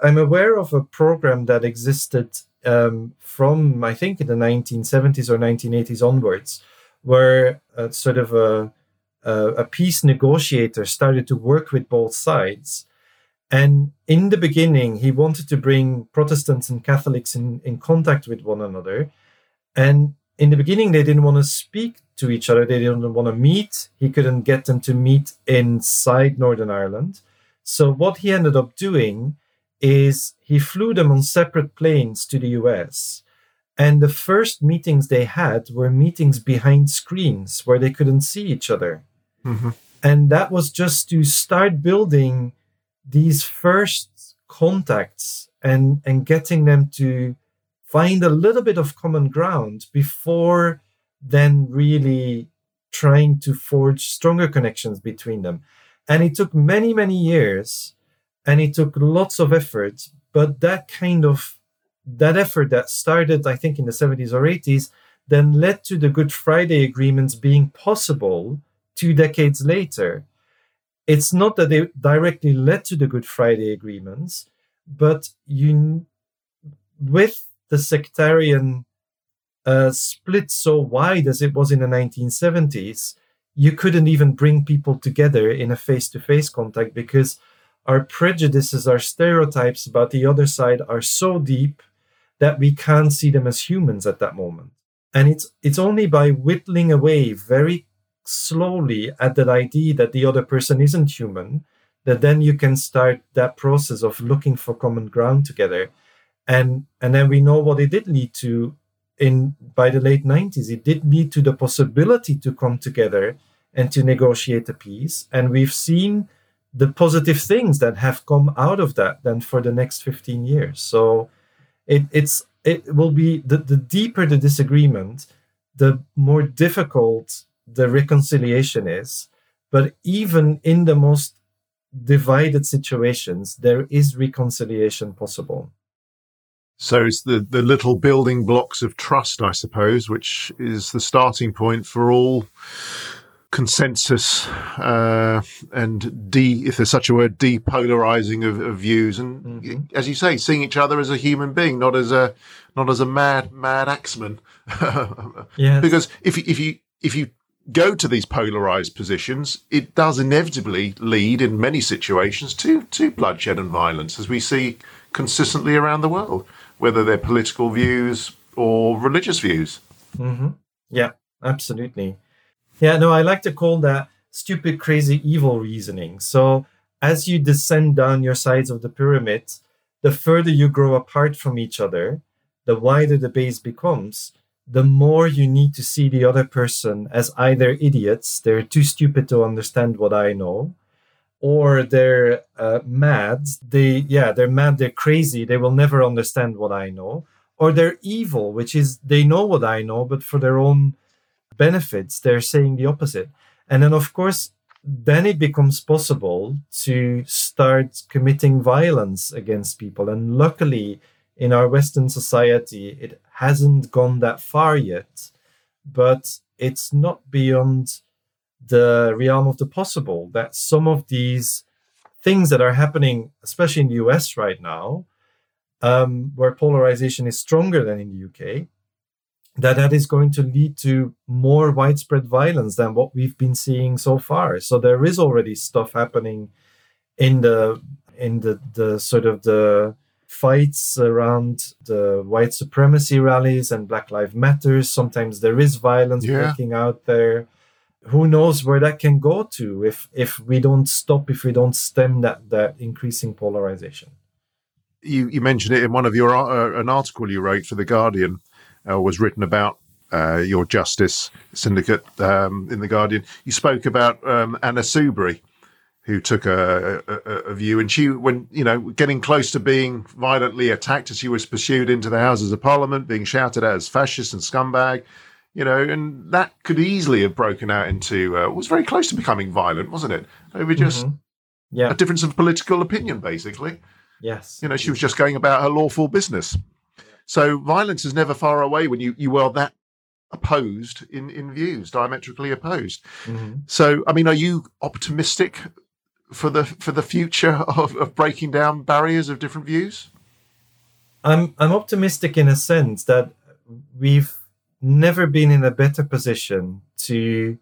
i'm aware of a program that existed um, from i think in the 1970s or 1980s onwards where uh, sort of a a peace negotiator started to work with both sides. And in the beginning, he wanted to bring Protestants and Catholics in, in contact with one another. And in the beginning, they didn't want to speak to each other, they didn't want to meet. He couldn't get them to meet inside Northern Ireland. So, what he ended up doing is he flew them on separate planes to the US. And the first meetings they had were meetings behind screens where they couldn't see each other. Mm-hmm. And that was just to start building these first contacts and, and getting them to find a little bit of common ground before then really trying to forge stronger connections between them. And it took many, many years and it took lots of effort. But that kind of that effort that started, I think, in the 70s or 80s, then led to the Good Friday agreements being possible two decades later. It's not that they directly led to the Good Friday agreements, but you, with the sectarian uh, split so wide as it was in the 1970s, you couldn't even bring people together in a face to face contact because our prejudices, our stereotypes about the other side are so deep that we can't see them as humans at that moment. And it's it's only by whittling away very slowly at that idea that the other person isn't human that then you can start that process of looking for common ground together. And and then we know what it did lead to in by the late 90s. It did lead to the possibility to come together and to negotiate a peace. And we've seen the positive things that have come out of that then for the next 15 years. So it, it's it will be the, the deeper the disagreement, the more difficult the reconciliation is. But even in the most divided situations, there is reconciliation possible. So it's the, the little building blocks of trust, I suppose, which is the starting point for all consensus uh, and de if there's such a word depolarizing of, of views. And mm-hmm. as you say seeing each other as a human being not as a not as a mad mad axeman. Yeah because if if you if you go to these polarized positions it does inevitably lead in many situations to to bloodshed and violence as we see consistently around the world whether they're political views or religious views mm-hmm. yeah absolutely yeah, no, I like to call that stupid, crazy, evil reasoning. So as you descend down your sides of the pyramid, the further you grow apart from each other, the wider the base becomes, the more you need to see the other person as either idiots, they're too stupid to understand what I know, or they're uh, mad. They, yeah, they're mad, they're crazy, they will never understand what I know, or they're evil, which is they know what I know, but for their own benefits, they're saying the opposite. And then, of course, then it becomes possible to start committing violence against people. And luckily, in our Western society, it hasn't gone that far yet, but it's not beyond the realm of the possible that some of these things that are happening, especially in the US right now, um, where polarization is stronger than in the UK, that that is going to lead to more widespread violence than what we've been seeing so far. So there is already stuff happening in the in the the sort of the fights around the white supremacy rallies and Black Lives Matters. Sometimes there is violence yeah. breaking out there. Who knows where that can go to if if we don't stop, if we don't stem that that increasing polarization. You you mentioned it in one of your uh, an article you wrote for the Guardian uh, was written about uh, your justice syndicate um, in the Guardian. You spoke about um, Anna Soubry, who took a, a, a, view, and she, when you know, getting close to being violently attacked as she was pursued into the Houses of Parliament, being shouted at as fascist and scumbag, you know, and that could easily have broken out into uh, was very close to becoming violent, wasn't it? Over just mm-hmm. yeah. a difference of political opinion, basically. Yes, you know, she was just going about her lawful business. So violence is never far away when you, you are that opposed in, in views, diametrically opposed. Mm-hmm. So, I mean, are you optimistic for the for the future of, of breaking down barriers of different views? I'm I'm optimistic in a sense that we've never been in a better position to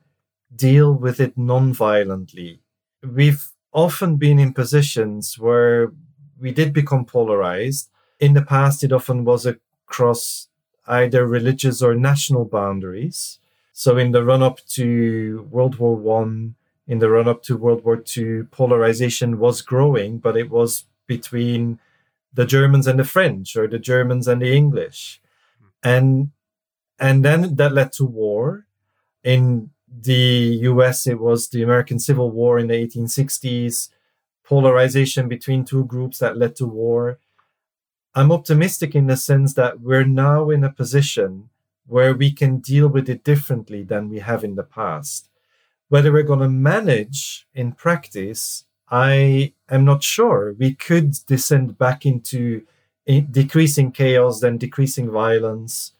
deal with it non-violently. We've often been in positions where we did become polarized in the past, it often was across either religious or national boundaries. So, in the run up to World War One, in the run up to World War Two, polarization was growing, but it was between the Germans and the French, or the Germans and the English, hmm. and and then that led to war. In the US, it was the American Civil War in the 1860s, polarization between two groups that led to war. I'm optimistic in the sense that we're now in a position where we can deal with it differently than we have in the past. Whether we're going to manage in practice, I am not sure. We could descend back into eh, decreasing chaos, then decreasing violence.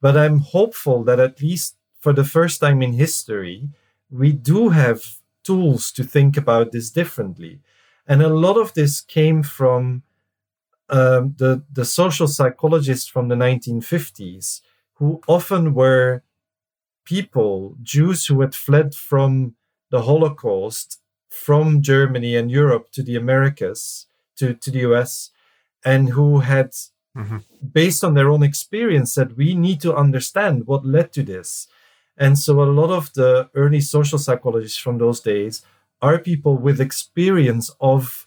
But I'm hopeful that at least for the first time in history, we do have tools to think about this differently. And a lot of this came from um, the, the social psychologists from the 1950s, who often were people, Jews who had fled from the Holocaust from Germany and Europe to the Americas, to, to the US, and who had, mm-hmm. based on their own experience, that we need to understand what led to this. And so a lot of the early social psychologists from those days are people with experience of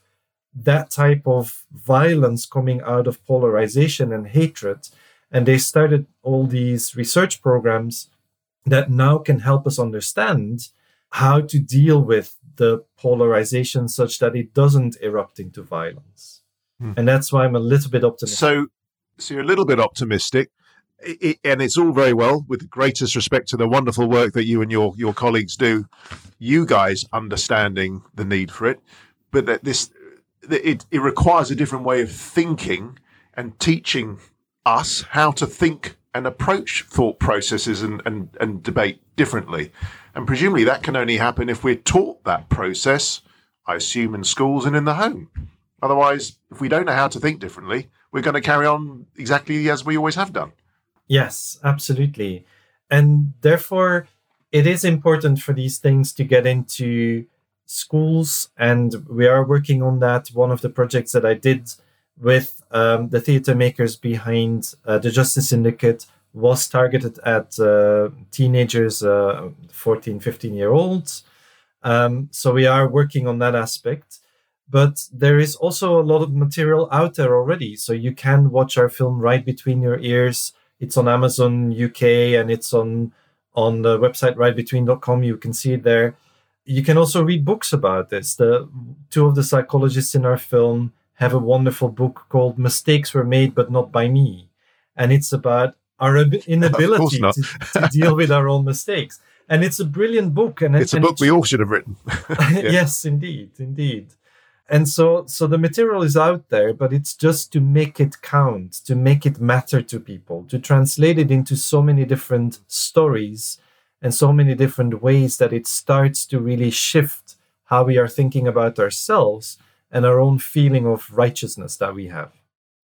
that type of violence coming out of polarization and hatred. And they started all these research programs that now can help us understand how to deal with the polarization such that it doesn't erupt into violence. Hmm. And that's why I'm a little bit optimistic. So, so you're a little bit optimistic. It, and it's all very well with the greatest respect to the wonderful work that you and your your colleagues do you guys understanding the need for it but that this it, it requires a different way of thinking and teaching us how to think and approach thought processes and, and, and debate differently. And presumably that can only happen if we're taught that process, I assume, in schools and in the home. Otherwise, if we don't know how to think differently, we're going to carry on exactly as we always have done. Yes, absolutely. And therefore, it is important for these things to get into schools. And we are working on that. One of the projects that I did with um, the theater makers behind uh, the Justice Syndicate was targeted at uh, teenagers, uh, 14, 15 year olds. Um, so we are working on that aspect. But there is also a lot of material out there already. So you can watch our film right between your ears. It's on Amazon UK and it's on on the website rightbetween.com. You can see it there. You can also read books about this. The two of the psychologists in our film have a wonderful book called Mistakes Were Made But Not By Me. And it's about our inability to, to, deal with our own mistakes. And it's a brilliant book. And it's and a book we all should have written. yes, indeed, indeed. And so, so the material is out there, but it's just to make it count, to make it matter to people, to translate it into so many different stories and so many different ways that it starts to really shift how we are thinking about ourselves and our own feeling of righteousness that we have.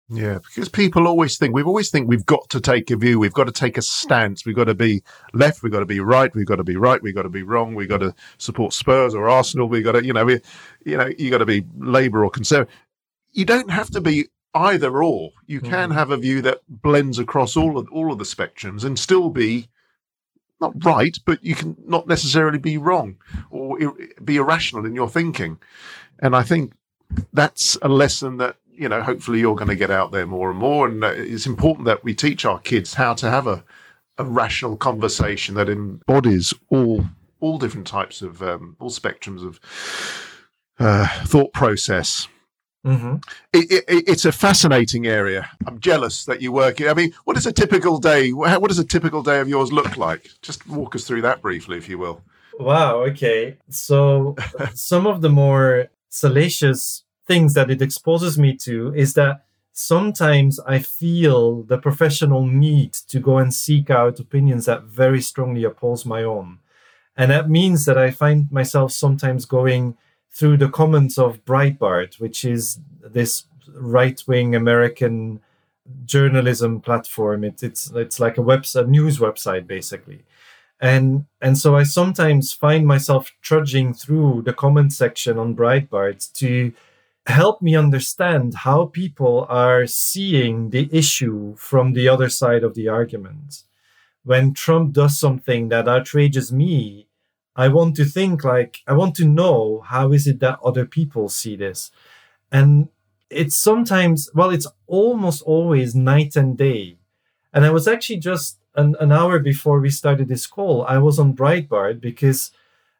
Yeah, because people always think we've always think we've got to take a view, we've got to take a stance, we've got to be left, we've got to be right, we've got to be right, we've got to be wrong, we've got to support Spurs or Arsenal, we've got to, you know, we, you know, you got to be Labour or Conservative. You don't have to be either or. You can mm. have a view that blends across all of all of the spectrums and still be not right, but you can not necessarily be wrong or be irrational in your thinking. And I think that's a lesson that you know hopefully you're going to get out there more and more and it's important that we teach our kids how to have a, a rational conversation that embodies all all different types of um, all spectrums of uh, thought process Mm-hmm. It, it, it's a fascinating area. I'm jealous that you work. In I mean, what is a typical day? What does a typical day of yours look like? Just walk us through that briefly, if you will. Wow. Okay. So, some of the more salacious things that it exposes me to is that sometimes I feel the professional need to go and seek out opinions that very strongly oppose my own. And that means that I find myself sometimes going through the comments of Breitbart, which is this right wing American journalism platform. It, it's it's like a website, news website basically. And and so I sometimes find myself trudging through the comment section on Breitbart to help me understand how people are seeing the issue from the other side of the argument. When Trump does something that outrages me, I want to think like, I want to know how is it that other people see this? And it's sometimes, well, it's almost always night and day. And I was actually just an, an hour before we started this call, I was on Breitbart because,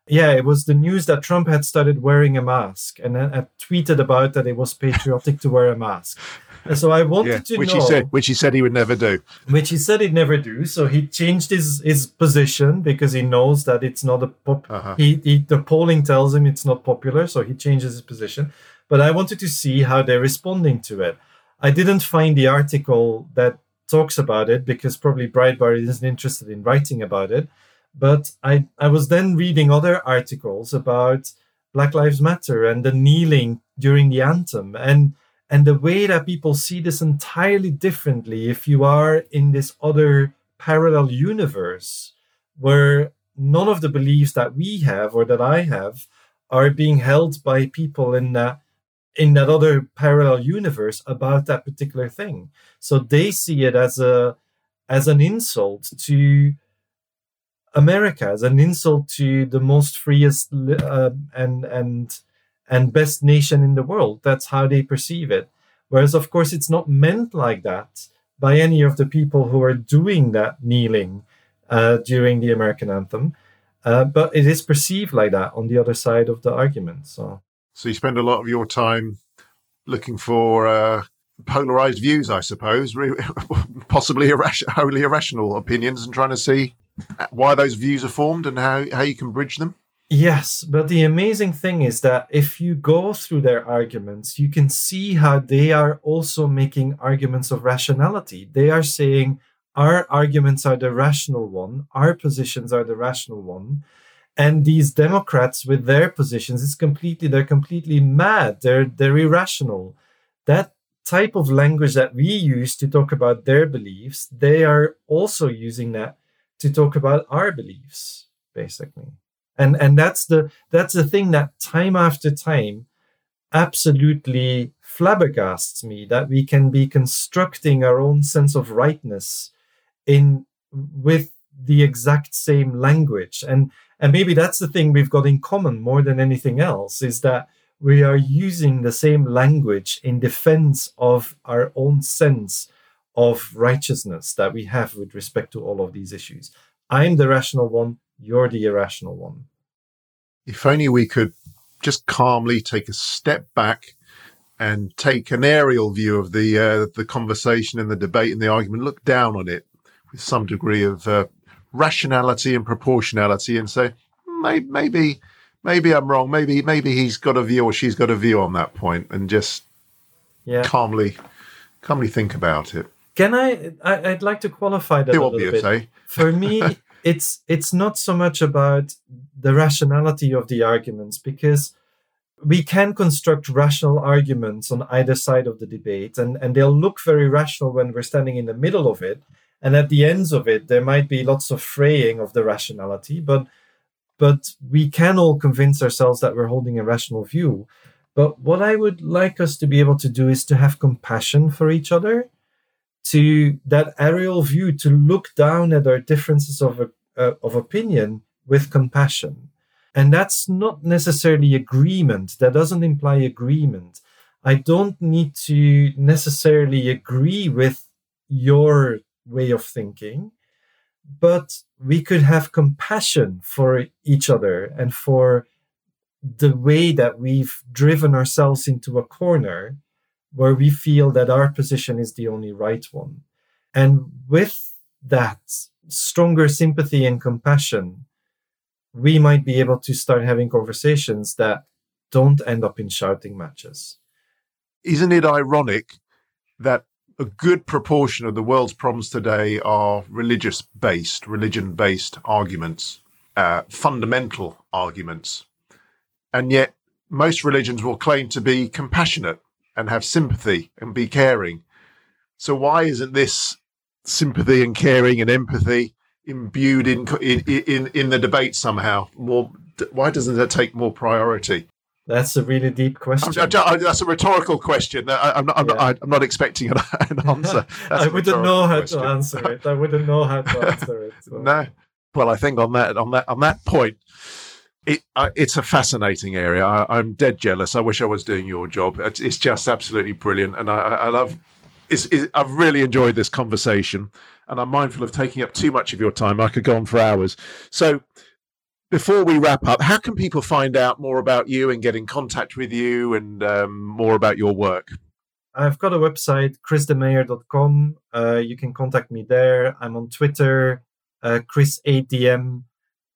yeah, it was the news that Trump had started wearing a mask, and I, tweeted about that it was patriotic to wear a mask. And so I wanted yeah, to which know, he said, which he said he would never do, which he said he'd never do. So he changed his his position because he knows that it's not a pop. Uh-huh. He, he the polling tells him it's not popular, so he changes his position. But I wanted to see how they're responding to it. I didn't find the article that talks about it because probably Breitbart isn't interested in writing about it. But I, I was then reading other articles about Black Lives Matter and the kneeling during the anthem and and the way that people see this entirely differently if you are in this other parallel universe where none of the beliefs that we have or that I have are being held by people in that in that other parallel universe about that particular thing. So they see it as a as an insult to America, as an insult to the most freest uh, and and and best nation in the world. That's how they perceive it. Whereas, of course, it's not meant like that by any of the people who are doing that kneeling uh, during the American anthem. Uh, but it is perceived like that on the other side of the argument. So so you spend a lot of your time looking for uh, polarized views, I suppose, possibly wholly irrational opinions, and trying to see why those views are formed and how, how you can bridge them. Yes, but the amazing thing is that if you go through their arguments, you can see how they are also making arguments of rationality. They are saying our arguments are the rational one, our positions are the rational one, and these democrats with their positions is completely they're completely mad they're they're irrational that type of language that we use to talk about their beliefs they are also using that to talk about our beliefs basically. And and that's the that's the thing that time after time absolutely flabbergasts me that we can be constructing our own sense of rightness in with the exact same language. And and maybe that's the thing we've got in common more than anything else is that we are using the same language in defense of our own sense of righteousness that we have with respect to all of these issues. I'm the rational one, you're the irrational one. If only we could just calmly take a step back and take an aerial view of the uh, the conversation and the debate and the argument, look down on it with some degree of uh, rationality and proportionality and say maybe, maybe maybe I'm wrong. Maybe maybe he's got a view or she's got a view on that point, and just yeah. calmly calmly think about it. Can I, I? would like to qualify that Too a little bit. Eh? For me, it's it's not so much about the rationality of the arguments because we can construct rational arguments on either side of the debate and, and they'll look very rational when we're standing in the middle of it and at the ends of it there might be lots of fraying of the rationality but but we can all convince ourselves that we're holding a rational view but what i would like us to be able to do is to have compassion for each other to that aerial view to look down at our differences of uh, of opinion with compassion. And that's not necessarily agreement. That doesn't imply agreement. I don't need to necessarily agree with your way of thinking, but we could have compassion for each other and for the way that we've driven ourselves into a corner where we feel that our position is the only right one. And with that stronger sympathy and compassion, we might be able to start having conversations that don't end up in shouting matches. Isn't it ironic that a good proportion of the world's problems today are religious based, religion based arguments, uh, fundamental arguments. And yet, most religions will claim to be compassionate and have sympathy and be caring. So, why isn't this sympathy and caring and empathy imbued in in in, in the debate somehow? More, why doesn't it take more priority? That's a really deep question. that's a rhetorical question. I, am not, I'm, yeah. not, I'm not expecting an, an answer. I wouldn't know how question. to answer it. I wouldn't know how to answer it. So. no. Well, I think on that on that on that point, it uh, it's a fascinating area. I, am dead jealous. I wish I was doing your job. It's, it's just absolutely brilliant, and I, I love. It's, it's, I've really enjoyed this conversation. and I'm mindful of taking up too much of your time. I could go on for hours. So, before we wrap up, how can people find out more about you and get in contact with you and um, more about your work? I've got a website, krisdemeyer.com. Uh, you can contact me there. I'm on Twitter, uh, Kris8DM,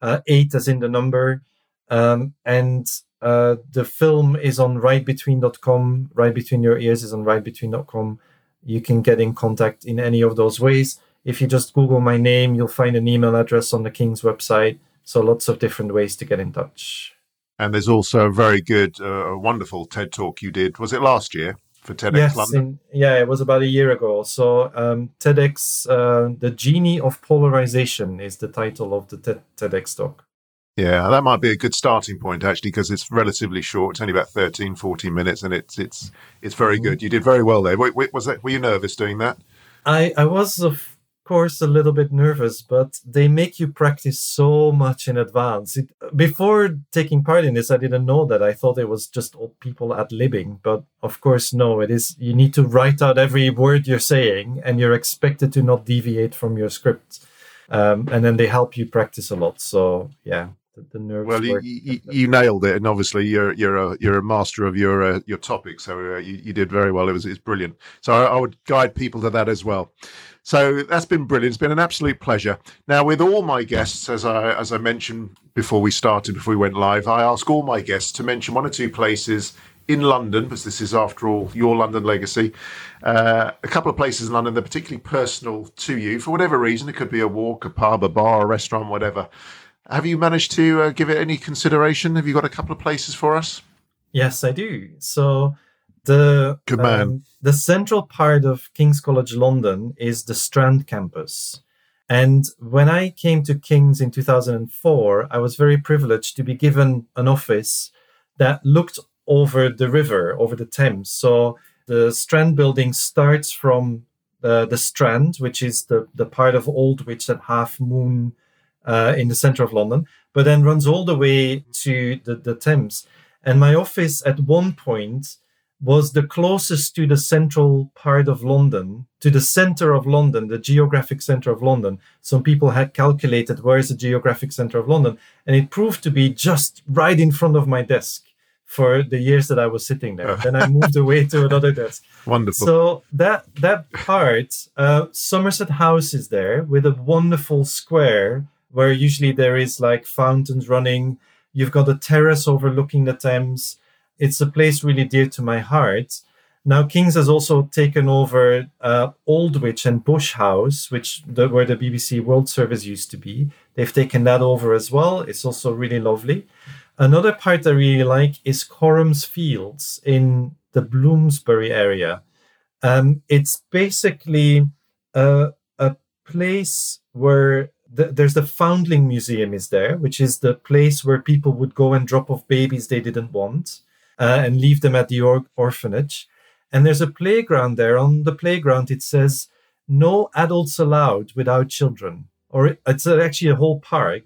uh, 8 as in the number. Um, and uh, the film is on rightbetween.com. Right Between Your Ears is on rightbetween.com. You can get in contact in any of those ways. If you just Google my name, you'll find an email address on the King's website. So lots of different ways to get in touch. And there's also a very good, uh, wonderful TED talk you did. Was it last year for TEDx yes, London? In, yeah, it was about a year ago. So um, TEDx, uh, the genie of polarization is the title of the TEDx talk. Yeah, that might be a good starting point actually, because it's relatively short. It's only about 13, 14 minutes, and it's it's it's very mm-hmm. good. You did very well there. Was that? Were you nervous doing that? I I was of course a little bit nervous, but they make you practice so much in advance. It, before taking part in this, I didn't know that. I thought it was just old people ad libbing, but of course, no. It is. You need to write out every word you're saying, and you're expected to not deviate from your script. Um, and then they help you practice a lot. So yeah, the, nerves. Well, you, you, you, nailed it, and obviously you're you're a you're a master of your uh, your topic, so uh, you, you did very well. It was it's brilliant. So I, I, would guide people to that as well. So that's been brilliant. It's been an absolute pleasure. Now, with all my guests, as I as I mentioned before we started, before we went live, I ask all my guests to mention one or two places in London, because this is, after all, your London legacy. Uh, a couple of places in London that are particularly personal to you for whatever reason. It could be a walk, a pub, a bar, a restaurant, whatever. Have you managed to uh, give it any consideration? Have you got a couple of places for us? Yes, I do. So the Good man. Um, the central part of King's College London is the Strand campus. And when I came to King's in 2004, I was very privileged to be given an office that looked over the river, over the Thames. So the Strand building starts from the, the Strand, which is the, the part of Old Aldwych that Half Moon uh, in the center of London, but then runs all the way to the, the Thames. And my office at one point was the closest to the central part of London, to the center of London, the geographic center of London. Some people had calculated where is the geographic center of London, and it proved to be just right in front of my desk for the years that I was sitting there. then I moved away to another desk. Wonderful. So that that part, uh, Somerset House is there with a wonderful square where usually there is like fountains running. You've got a terrace overlooking the Thames. It's a place really dear to my heart. Now, Kings has also taken over uh, Aldwych and Bush House, which the, where the BBC World Service used to be. They've taken that over as well. It's also really lovely. Another part I really like is Coram's Fields in the Bloomsbury area. Um, it's basically a, a place where the, there's the Foundling Museum is there, which is the place where people would go and drop off babies they didn't want uh, and leave them at the or- orphanage. And there's a playground there. On the playground, it says no adults allowed without children, or it's actually a whole park.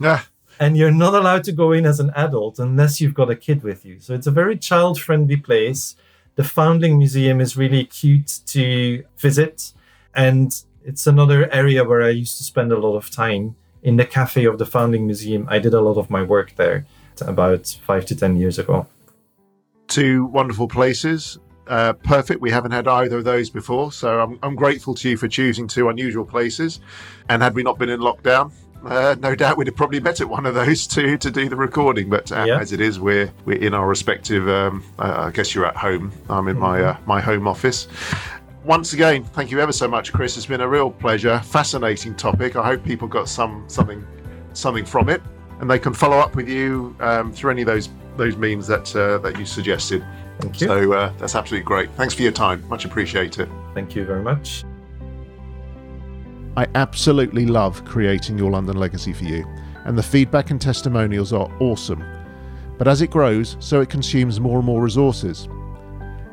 And you're not allowed to go in as an adult unless you've got a kid with you. So it's a very child friendly place. The Foundling Museum is really cute to visit. And it's another area where I used to spend a lot of time in the cafe of the Foundling Museum. I did a lot of my work there about five to 10 years ago. Two wonderful places. Uh, perfect. We haven't had either of those before. So I'm, I'm grateful to you for choosing two unusual places. And had we not been in lockdown, uh, no doubt we'd have probably met at one of those two to do the recording. But uh, yeah. as it is, we're we're in our respective. Um, I guess you're at home. I'm in mm-hmm. my uh, my home office, once again, thank you ever so much, Kris. It's been a real pleasure. Fascinating topic. I hope people got some something something from it, and they can follow up with you um, through any of those those means that uh, that you suggested. Thank you. So uh, that's absolutely great. Thanks for your time. Much appreciated. Thank you very much. I absolutely love creating your London legacy for you, and the feedback and testimonials are awesome. But as it grows, so it consumes more and more resources.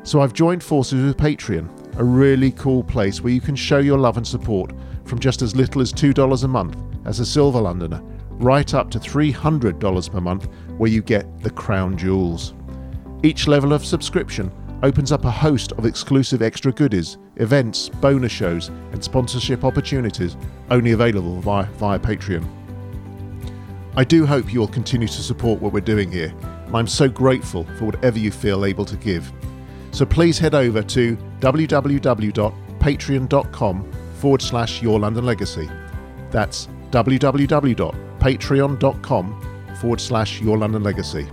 So I've joined forces with Patreon a really cool place where you can show your love and support from just as little as $2 a month as a Silver Londoner, right up to $300 per month where you get the crown jewels. Each level of subscription opens up a host of exclusive extra goodies, events, bonus shows, and sponsorship opportunities only available via, via Patreon. I do hope you'll continue to support what we're doing here, and I'm so grateful for whatever you feel able to give. So please head over to www.patreon.com forward slash Your London Legacy. That's www.patreon.com forward slash Your London Legacy.